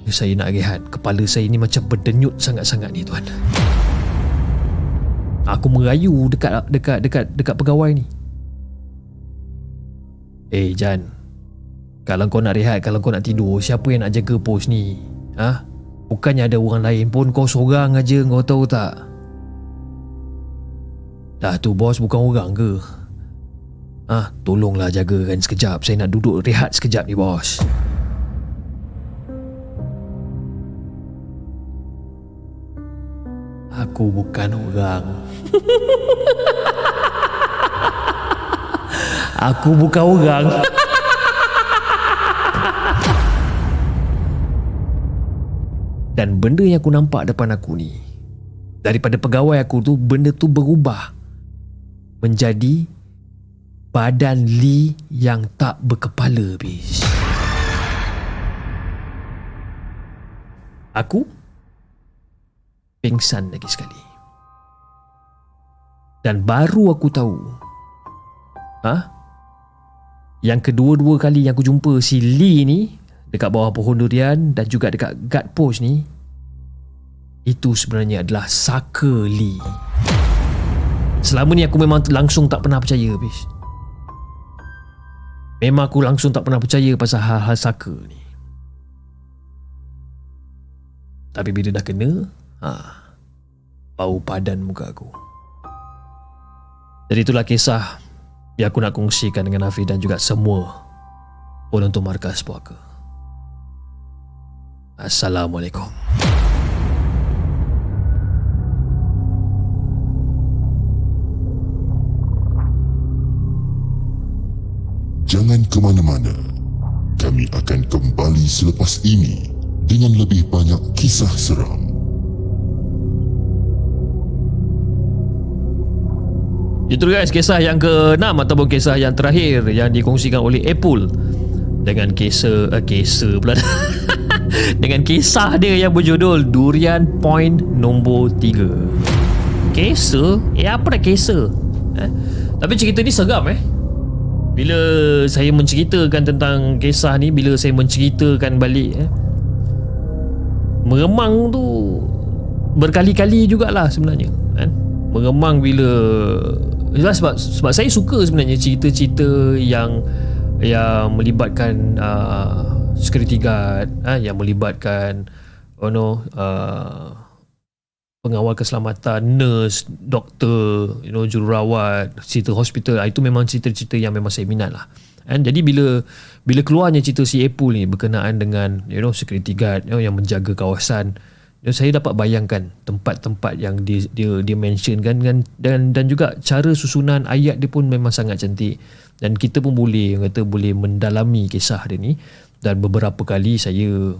Saya nak rehat. Kepala saya ni macam berdenyut sangat-sangat ni tuan. Aku merayu dekat dekat dekat dekat pegawai ni. Eh Jan. Kalau kau nak rehat Kalau kau nak tidur Siapa yang nak jaga pos ni? Ha? Bukannya ada orang lain pun Kau seorang aja Kau tahu tak? Dah tu bos bukan orang ke? Ah, tolonglah jagakan sekejap. Saya nak duduk rehat sekejap ni, bos. Aku bukan orang. Aku bukan orang. Dan benda yang aku nampak depan aku ni daripada pegawai aku tu benda tu berubah menjadi badan Lee yang tak berkepala bis. Aku pingsan lagi sekali. Dan baru aku tahu ha? Yang kedua-dua kali yang aku jumpa si Lee ni dekat bawah pohon durian dan juga dekat guard post ni itu sebenarnya adalah Saka Lee. Selama ni aku memang langsung tak pernah percaya bis. Memang aku langsung tak pernah percaya pasal hal-hal Saka ni. Tapi bila dah kena, ha, bau padan muka aku. Jadi itulah kisah yang aku nak kongsikan dengan Hafiz dan juga semua penonton markas puaka. Assalamualaikum. Jangan ke mana-mana. Kami akan kembali selepas ini dengan lebih banyak kisah seram. Itu guys kisah yang ke-6 ataupun kisah yang terakhir yang dikongsikan oleh Apple dengan kisah uh, kisah pula dengan kisah dia yang berjudul Durian Point nombor 3. Kisah? Eh apa dah kisah? Eh? Tapi cerita ni seram eh. Bila saya menceritakan tentang kisah ni bila saya menceritakan balik eh meremang tu berkali-kali jugalah sebenarnya kan meremang bila sebab sebab saya suka sebenarnya cerita-cerita yang yang melibatkan uh, security guard uh, yang melibatkan oh no uh, pengawal keselamatan nurse doktor you know jururawat cerita hospital. Uh, itu memang cerita-cerita yang memang saya minat lah. Kan jadi bila bila keluarnya cerita si Apple ni berkenaan dengan you know security guard you know, yang menjaga kawasan dan saya dapat bayangkan tempat-tempat yang dia dia dia mention kan. Dan dan dan juga cara susunan ayat dia pun memang sangat cantik. Dan kita pun boleh kata boleh mendalami kisah dia ni. Dan beberapa kali saya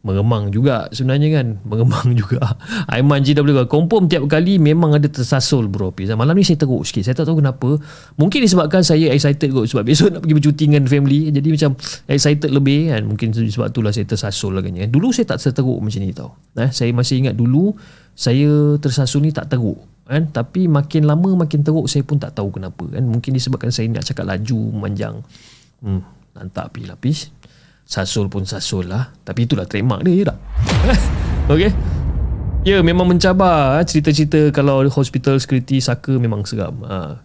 mengemang juga sebenarnya kan. Mengemang juga. Aiman GW confirm tiap kali memang ada tersasul bro. Malam ni saya teruk sikit. Saya tak tahu kenapa. Mungkin disebabkan saya excited kot sebab besok nak pergi bercuti dengan family. Jadi macam excited lebih kan. Mungkin sebab itulah saya tersasul lagi dulu saya tak teruk macam ni tau. Eh, saya masih ingat dulu saya tersasul ni tak teruk kan. Tapi makin lama makin teruk saya pun tak tahu kenapa kan. Mungkin disebabkan saya nak cakap laju manjang hmm nantak pi lapis Sasul pun sasul lah. Tapi itulah trademark dia je tak? Okay Ya memang mencabar eh, Cerita-cerita Kalau hospital security Saka memang seram. Ha.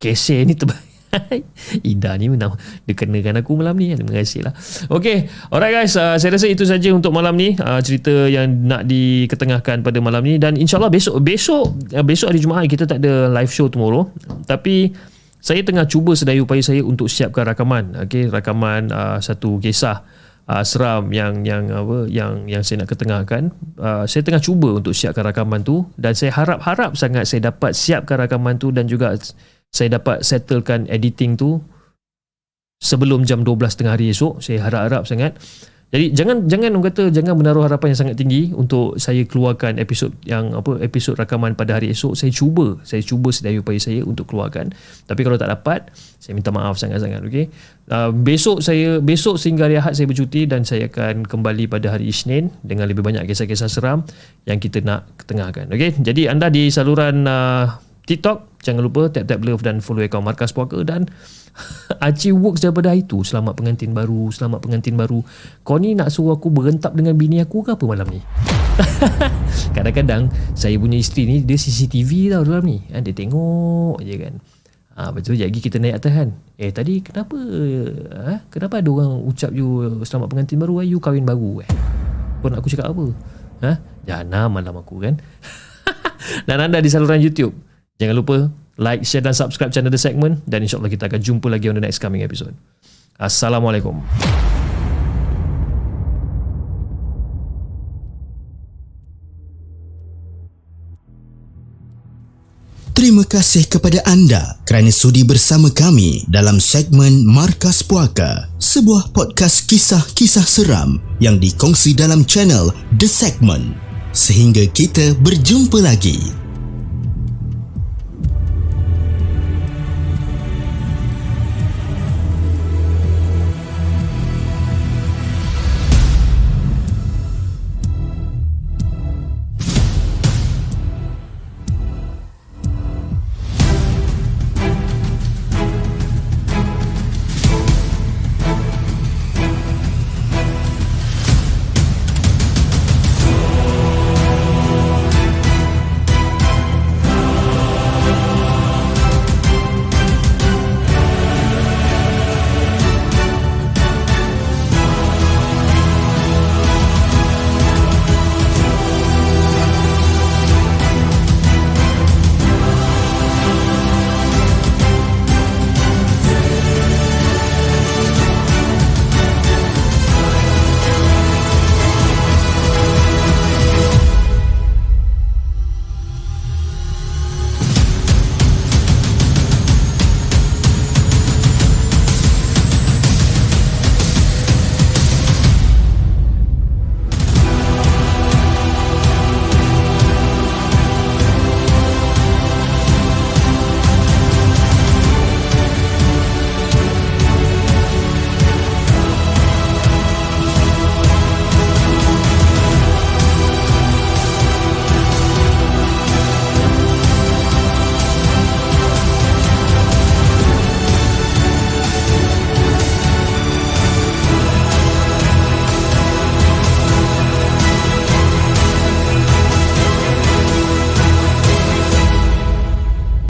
Kese ni terbaik. Ida ni memang Dia kenakan aku malam ni Terima kasih lah. Okay Alright guys uh, Saya rasa itu saja untuk malam ni uh, Cerita yang nak diketengahkan pada malam ni. Dan insyaAllah besok Besok uh, Besok hari Jumaat Kita tak ada live show tomorrow. Tapi saya tengah cuba sedaya upaya saya untuk siapkan rakaman. Okey rakaman uh, satu kisah uh, seram yang yang apa yang yang saya nak ketengahkan. Uh, saya tengah cuba untuk siapkan rakaman tu dan saya harap-harap sangat saya dapat siapkan rakaman tu dan juga saya dapat settlekan editing tu sebelum jam 12 tengah hari esok. Saya harap-harap sangat jadi jangan jangan orang kata jangan menaruh harapan yang sangat tinggi untuk saya keluarkan episod yang apa episod rakaman pada hari esok. Saya cuba, saya cuba sedaya upaya saya untuk keluarkan. Tapi kalau tak dapat, saya minta maaf sangat-sangat okey. Uh, besok saya besok sehingga hari Ahad saya bercuti dan saya akan kembali pada hari Isnin dengan lebih banyak kisah-kisah seram yang kita nak ketengahkan. Okey. Jadi anda di saluran uh, TikTok Jangan lupa tap-tap love dan follow akaun Markas Puaka dan Aci works daripada hari tu Selamat pengantin baru Selamat pengantin baru Kau ni nak suruh aku berentap dengan bini aku ke apa malam ni? Kadang-kadang saya punya isteri ni dia CCTV tau dalam ni. Ha, dia tengok je kan. Ha, betul je lagi kita naik atas kan. Eh tadi kenapa ha, kenapa ada orang ucap you selamat pengantin baru you kahwin baru eh? Kau nak aku cakap apa? Ha? Jangan malam aku kan. dan anda di saluran YouTube. Jangan lupa like, share dan subscribe channel The Segment dan insyaAllah kita akan jumpa lagi on the next coming episode. Assalamualaikum. Terima kasih kepada anda kerana sudi bersama kami dalam segmen Markas Puaka, sebuah podcast kisah-kisah seram yang dikongsi dalam channel The Segment. Sehingga kita berjumpa lagi.